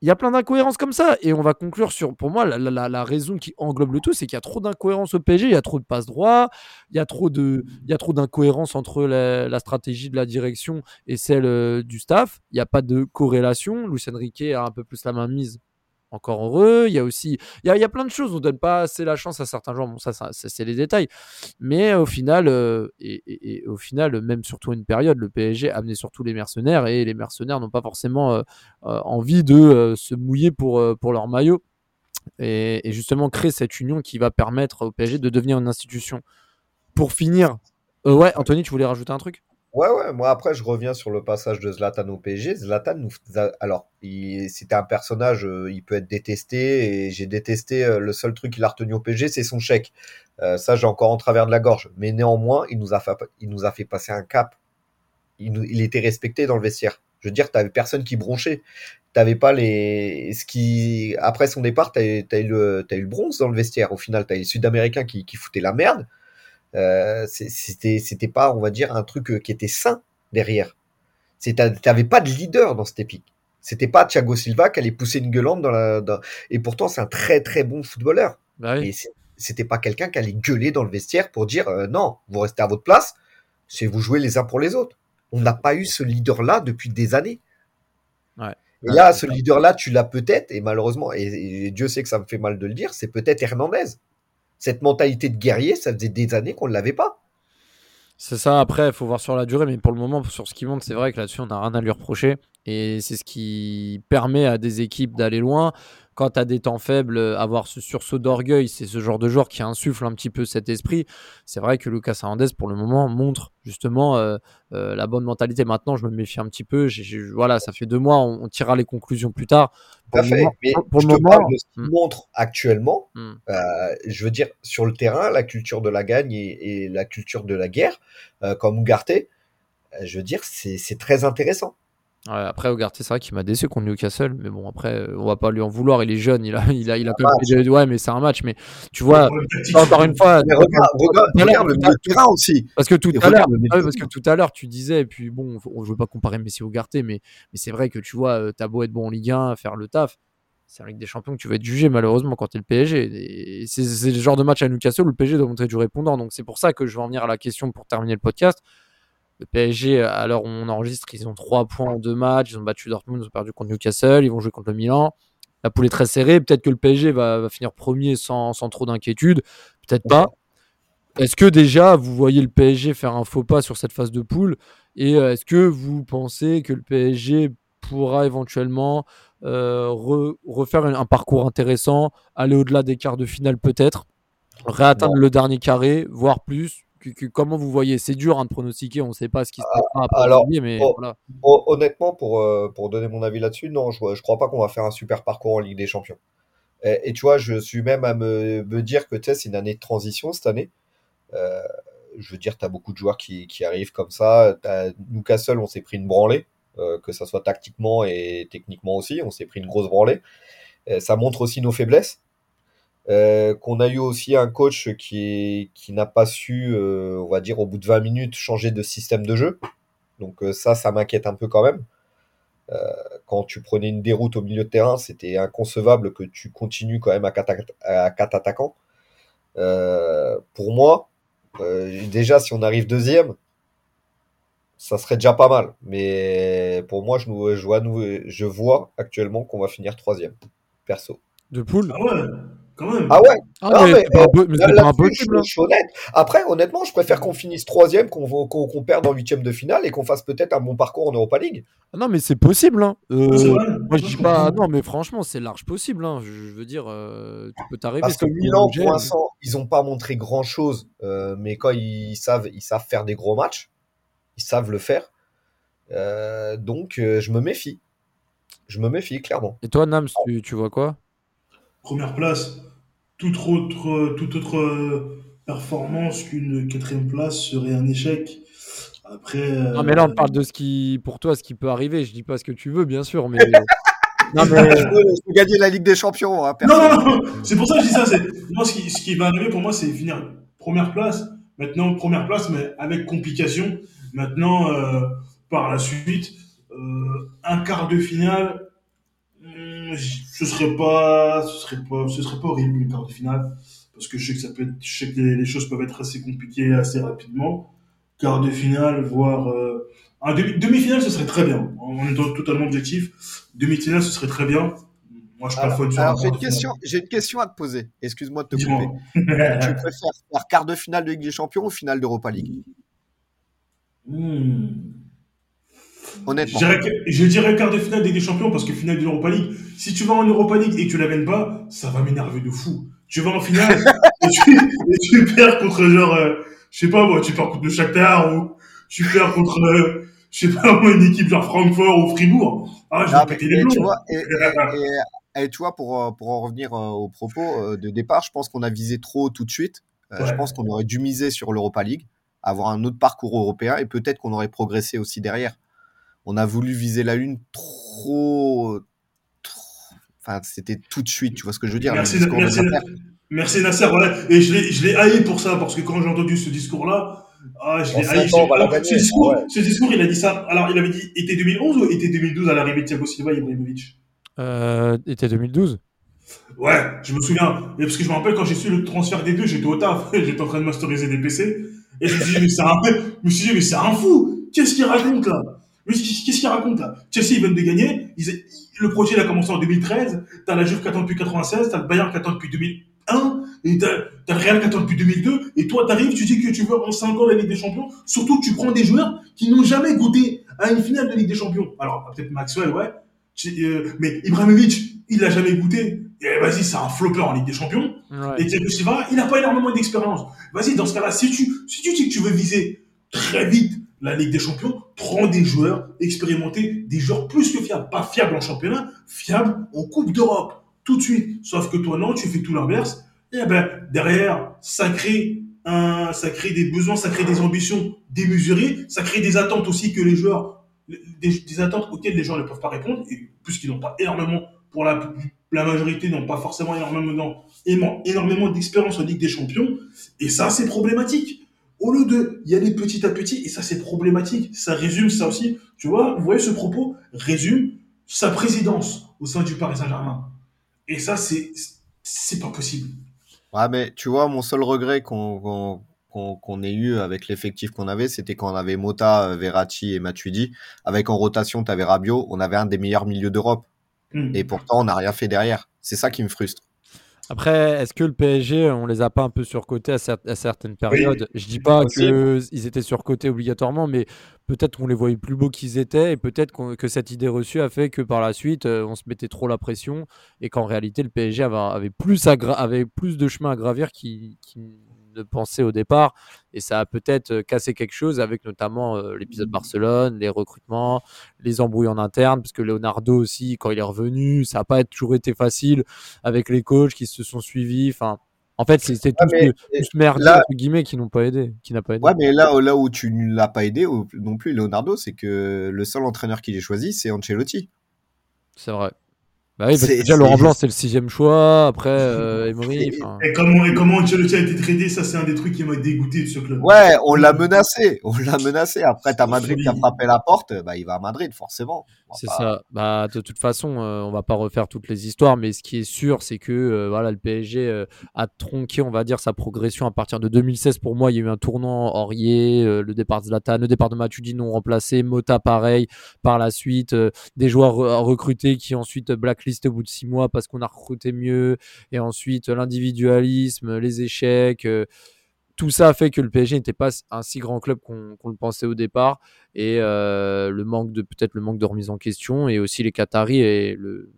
il y a plein d'incohérences comme ça. Et on va conclure sur, pour moi, la, raison qui englobe le tout, c'est qu'il y a trop d'incohérences au PSG, il y a trop de passe droit, il y a trop d'incohérences entre la, stratégie de la direction et celle euh, du staff. Il n'y a pas de corrélation. Lucien Riquet a un peu plus la main mise encore heureux. Il y a aussi, il y a, il y a plein de choses. On donne pas assez la chance à certains joueurs. Bon, ça, ça, c'est les détails. Mais au final, euh, et, au final, même surtout une période, le PSG a amené surtout les mercenaires et les mercenaires n'ont pas forcément euh, euh, envie de se mouiller pour, pour leur maillot. Et, justement créer cette union qui va permettre au PSG de devenir une institution. Pour finir, ouais, Anthony, tu voulais rajouter un truc? Ouais, ouais, moi après je reviens sur le passage de Zlatan au PSG. Zlatan, alors, c'était un personnage, euh, il peut être détesté, et j'ai détesté, euh, le seul truc qu'il a retenu au PSG, c'est son chèque. Euh, ça, j'ai encore en travers de la gorge. Mais néanmoins, il nous a fait, il nous a fait passer un cap. Il, était respecté dans le vestiaire. Je veux dire, t'avais personne qui bronchait. T'avais pas les. Ce qui... Après son départ, t'as eu, eu, le... bronze dans le vestiaire. Au final, t'as les Sud-Américains qui, qui foutaient la merde. Euh, c'était c'était pas on va dire un truc euh, qui était sain derrière. T'avais pas de leader dans cette épique c'était pas Thiago Silva qui allait pousser une gueulante dans la et pourtant c'est un très très bon footballeur. Bah c'était pas quelqu'un qui allait gueuler dans le vestiaire pour dire euh, non vous restez à votre place c'est vous jouez les uns pour les autres. On n'a pas eu ce leader là depuis des années ouais. Et là, ce leader-là, tu l'as peut-être, et malheureusement, et, et, Dieu sait que ça me fait mal de le dire, c'est peut-être Hernandez. Cette mentalité de guerrier, ça faisait des années qu'on ne l'avait pas. C'est ça, après, il faut voir sur la durée, mais pour le moment, sur ce qui monte, c'est vrai que là-dessus, on n'a rien à lui reprocher. Et c'est ce qui permet à des équipes d'aller loin quand tu as des temps faibles, euh, avoir ce sursaut d'orgueil, c'est ce genre de joueur qui insuffle un petit peu cet esprit. C'est vrai que Lucas Hernandez, pour le moment, montre justement euh, euh, la bonne mentalité. Maintenant, je me méfie un petit peu. voilà, ça fait deux mois, on, tirera les conclusions plus tard. Pour le moment, pour, le moment, de ce qu'il hmm. montre actuellement. Hmm. je veux dire, sur le terrain, la culture de la gagne et, la culture de la guerre, comme Ugarte, je veux dire, c'est très intéressant après, Ugarte, c'est vrai qu'il m'a déçu contre Newcastle, mais bon, après, on va pas lui en vouloir. Il est jeune, il a, il a, il a quand même. Ouais, mais c'est un match. Mais tu vois, encore une fois. regarde, le terrain aussi. Parce que tout à l'heure, parce que tout à l'heure, tu disais, et puis bon, je veux pas comparer Messi au Ugarte, mais, mais c'est vrai que tu vois, t'as beau être bon en Ligue 1, faire le taf. C'est Ligue des Champions que tu vas être jugé malheureusement quand tu es le PSG. C'est le genre de match à Newcastle où le PSG doit montrer du répondant. Donc c'est pour ça que je vais en venir à la question pour terminer le podcast. Le PSG, à l'heure où on enregistre, ils ont 3 points en deux matchs. Ils ont battu Dortmund, ils ont perdu contre Newcastle. Ils vont jouer contre le Milan. La poule est très serrée. Peut-être que le PSG va, finir premier sans, trop d'inquiétude. Peut-être pas. Est-ce que déjà vous voyez le PSG faire un faux pas sur cette phase de poule? Et euh, est-ce que vous pensez que le PSG pourra éventuellement euh, refaire un, parcours intéressant, aller au-delà des quarts de finale peut-être, réatteindre le dernier carré, voire plus? Comment vous voyez? C'est dur hein, de pronostiquer, on ne sait pas ce qui se passera après Alors, mais honnêtement, pour, euh, pour donner mon avis là-dessus, non, je ne crois pas qu'on va faire un super parcours en Ligue des Champions. Et, tu vois, je suis même à me, me dire que c'est une année de transition cette année. Euh, je veux dire, tu as beaucoup de joueurs qui, qui arrivent comme ça. Newcastle, on s'est pris une branlée, euh, que ça soit tactiquement et techniquement aussi. On s'est pris une grosse branlée. Ça montre aussi nos faiblesses. Euh, qu'on a eu aussi un coach qui, qui n'a pas su, on va dire, au bout de 20 minutes, changer de système de jeu. Donc ça, ça m'inquiète un peu quand même. quand tu prenais une déroute au milieu de terrain, c'était inconcevable que tu continues quand même à 4, à attaquants. pour moi, euh, déjà, si on arrive deuxième, ça serait déjà pas mal. Mais pour moi, je, je, vois, je vois actuellement qu'on va finir troisième, perso. De poule? Ah ouais? Quand même. Ah ouais ah, mais, je, suis honnête. Après, honnêtement, je préfère qu'on finisse troisième, qu'on perde en huitième de finale et qu'on fasse peut-être un bon parcours en Europa League. Ah non, mais c'est possible. Hein. Euh, moi, je dis pas. Non, mais franchement, c'est large possible. Hein. Je, veux dire, euh, tu peux t'arriver. Parce que Milan, pour l'instant, ils n'ont pas montré grand-chose. Euh, mais quand ils savent, ils savent faire des gros matchs, ils savent le faire. donc, je me méfie. Je me méfie, clairement. Et toi, Nams, tu, tu vois quoi? Première place toute autre, toute autre performance qu'une quatrième place serait un échec. Après. Non, mais là, on parle de ce qui, pour toi, ce qui peut arriver. Je dis pas ce que tu veux, bien sûr, mais. non, mais... je, veux, gagner la Ligue des Champions. Hein, non, non, non, c'est pour ça que je dis ça. Moi, ce qui, ce qui va arriver pour moi, c'est finir première place. Maintenant, première place, mais avec complication. Maintenant, euh, par la suite, euh, un quart de finale, ce serait pas, ce serait pas, ce serait pas horrible le quart de finale, parce que je sais que ça peut être, je sais que les, choses peuvent être assez compliquées assez rapidement. Quart de finale, voire euh, un demi-finale, ce serait très bien. On est totalement objectif. Demi-finale, ce serait très bien. Moi, je alors, alors j'ai une question, j'ai une question à te poser. Excuse-moi de te couper. tu préfères faire quart de finale de Ligue des Champions ou finale d'Europa League? Hmm. Honnêtement. Je dirais, quart de finale des champions parce que finale de l'Europa League, si tu vas en Europa League et que tu la gagnes pas, ça va m'énerver de fou. Tu vas en finale et, tu, perds contre genre, euh, je sais pas moi, tu perds contre le Shakhtar ou tu perds contre, euh, je sais pas moi, une équipe genre Francfort ou Fribourg. Ah, je vais péter les tu vois, et, tu vois, pour, euh, pour en revenir au propos de départ, je pense qu'on a visé trop tout de suite. Je pense qu'on aurait dû miser sur l'Europa League, avoir un autre parcours européen et peut-être qu'on aurait progressé aussi derrière on a voulu viser la lune trop, enfin c'était tout de suite tu vois ce que je veux dire merci, merci, Nasser voilà et je l'ai haï pour ça parce que quand j'ai entendu ce discours là ah, je l'ai haï. ce, discours, ce discours, il a dit ça. Alors, il avait dit été 2011 ou été 2012 à l'arrivée de Thiago Silva et Ibrahimovic? Euh, Été 2012. Ouais, je me souviens. parce que je me rappelle quand j'ai su le transfert des deux, j'étais au taf, j'étais en train de masteriser des PC. Et je me suis dit, mais c'est un, je me suis dit, mais c'est un fou. Qu'est-ce qu'il raconte là? Qu'est-ce qu'il raconte là? Chelsea, ils viennent de gagner. le projet, il a commencé en 2013. T'as la Juve qui attend depuis 96. T'as le Bayern qui attend depuis 2001. Et t'as, le Real qui attend depuis 2002. Et toi, t'arrives, tu dis que tu veux en 5 ans la Ligue des Champions. Surtout que tu prends des joueurs qui n'ont jamais goûté à une finale de Ligue des Champions. Alors, peut-être Maxwell, ouais. Euh, mais Ibrahimovic, il l'a jamais goûté. Et vas-y, c'est un flopper en Ligue des Champions. Et Thiago Silva, il n'a pas énormément d'expérience. Vas-y, dans ce cas-là, si tu, si tu dis que tu veux viser très vite la Ligue des Champions prend des joueurs expérimentés, des joueurs plus que fiables. Pas fiables en championnat, fiables en Coupe d'Europe. Tout de suite. Sauf que toi, non, tu fais tout l'inverse. Et ben, derrière, ça crée des besoins, ça crée des ambitions démesurées, ça crée des attentes aussi que les joueurs, des, attentes auxquelles les gens ne peuvent pas répondre, puisqu'ils n'ont pas énormément, pour la, la majorité, n'ont pas forcément énormément, énormément d'expérience en Ligue des Champions. Et ça, c'est problématique au lieu de y aller petit à petit, et ça c'est problématique, ça résume ça aussi, tu vois, vous voyez ce propos résume sa présidence au sein du Paris Saint-Germain. Et ça c'est c'est pas possible. Ouais, mais tu vois, mon seul regret qu'on qu'on ait eu avec l'effectif qu'on avait, c'était quand on avait Mota, Verratti et Matuidi. Avec en rotation, tu avais Rabiot, on avait un des meilleurs milieux d'Europe. Hmm. Et pourtant, on n'a rien fait derrière. C'est ça qui me frustre. Après, est-ce que le PSG, on les a pas un peu surcotés à, certaines périodes? Je dis pas qu'ils étaient surcotés obligatoirement, mais peut-être qu'on les voyait plus beaux qu'ils étaient et peut-être que cette idée reçue a fait que par la suite, euh, on se mettait trop la pression et qu'en réalité, le PSG avait, plus, avait plus de chemin à gravir qui, ne pensait au départ. Et ça a peut-être euh, cassé quelque chose avec notamment euh, l'épisode Barcelone, les recrutements, les embrouilles en interne, parce que Leonardo aussi, quand il est revenu, ça n'a pas toujours été facile avec les coachs qui se sont suivis. Enfin, en fait, c'était tout, ce merde entre guillemets qui n'ont pas aidé, qui n'a pas aidé. Ouais, mais là, là où tu ne l'as pas aidé non plus, Leonardo, c'est que le seul entraîneur qu'il ait choisi, c'est Ancelotti. C'est vrai. Bah oui, parce que déjà Laurent Blanc c'est le sixième choix, après euh, Emery. Et, comment, et comment Ancelotti a été tradé, ça c'est un des trucs qui m'a dégoûté de ce club. Ouais, on l'a menacé, on l'a menacé. Après t'as Madrid qui a frappé la porte, bah il va à Madrid forcément. C'est ça. Bah de toute façon, euh, on va pas refaire toutes les histoires, mais ce qui est sûr, c'est que euh, voilà le PSG euh, a tronqué, on va dire, sa progression à partir de 2016. Pour moi, il y a eu un tournant Aurier, le départ de Zlatan, le départ de Matuidi non remplacé, Mota pareil. Par la suite, des joueurs recrutés qui ensuite blacklist au bout de six mois parce qu'on a recruté mieux. Et ensuite, l'individualisme, les échecs. Euh, tout ça a fait que le PSG n'était pas un si grand club qu'on le pensait au départ. Et euh, le manque de peut-être le manque de remise en question et aussi les Qataris et le,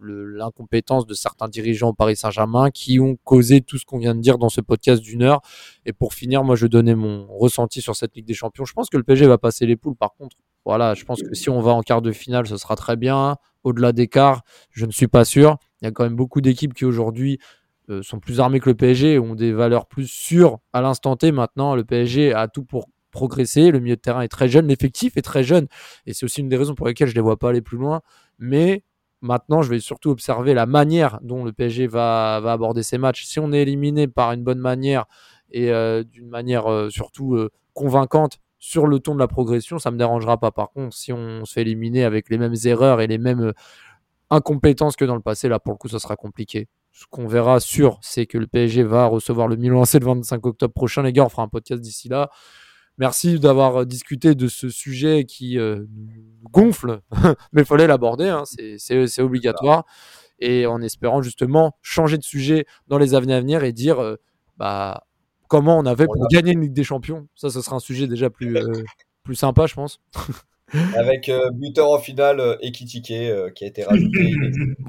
l'incompétence de certains dirigeants au Paris Saint-Germain qui ont causé tout ce qu'on vient de dire dans ce podcast d'une heure. Et pour finir, moi, je donnais mon ressenti sur cette Ligue des Champions. Je pense que le PSG va passer les poules. Par contre, voilà, je pense que si on va en quart de finale, ce sera très bien. Au-delà des quarts, je ne suis pas sûr. Il y a quand même beaucoup d'équipes qui aujourd'hui euh, sont plus armées que le PSG, ont des valeurs plus sûres à l'instant T. Maintenant, le PSG a tout pour progresser. Le milieu de terrain est très jeune, l'effectif est très jeune. Et c'est aussi une des raisons pour lesquelles je ne les vois pas aller plus loin. Mais Maintenant, je vais surtout observer la manière dont le PSG va, aborder ses matchs. Si on est éliminé par une bonne manière et euh, d'une manière euh, surtout convaincante sur le ton de la progression, ça ne me dérangera pas. Par contre, si on se fait éliminer avec les mêmes erreurs et les mêmes incompétences que dans le passé, là, pour le coup, ça sera compliqué. Ce qu'on verra sûr, c'est que le PSG va recevoir le Milan AC le 25 octobre prochain. Les gars, on fera un podcast d'ici là. Merci d'avoir euh, discuté de ce sujet qui euh, gonfle, mais il fallait l'aborder, hein, c'est obligatoire. Et en espérant justement changer de sujet dans les années à venir et dire euh, bah, comment on avait pour gagner une Ligue des Champions. Ça, ce sera un sujet déjà plus, plus sympa, je pense. Avec buteur en finale, Ekitike, qui a été rajouté.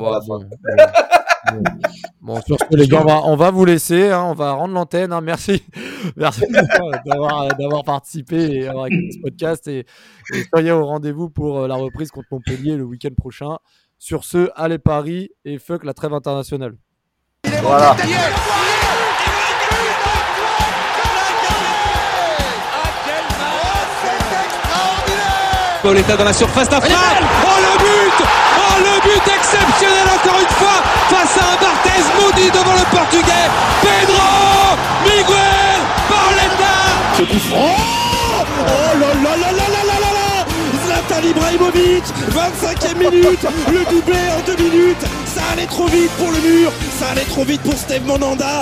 Bon, sur ce, les gars, on va, vous laisser. Hein, on va rendre l'antenne. Hein. merci, merci d'avoir participé et avoir écouté ce podcast. Et, soyez au rendez-vous pour euh, la reprise contre Montpellier le week-end prochain. Sur ce, allez Paris et fuck la trêve internationale. Voilà. Dans la surface d'affaire. Oh le but Oh le but exceptionnel encore une fois face à un Barthez maudit devant le portugais. Pedro Miguel Pauletta Ce coup Oh Oh là là là là là là là. Là Zlatan Ibrahimovic 25e minute. Le doublé en deux minutes. Ça allait trop vite pour le mur. Ça allait trop vite pour Steve Monanda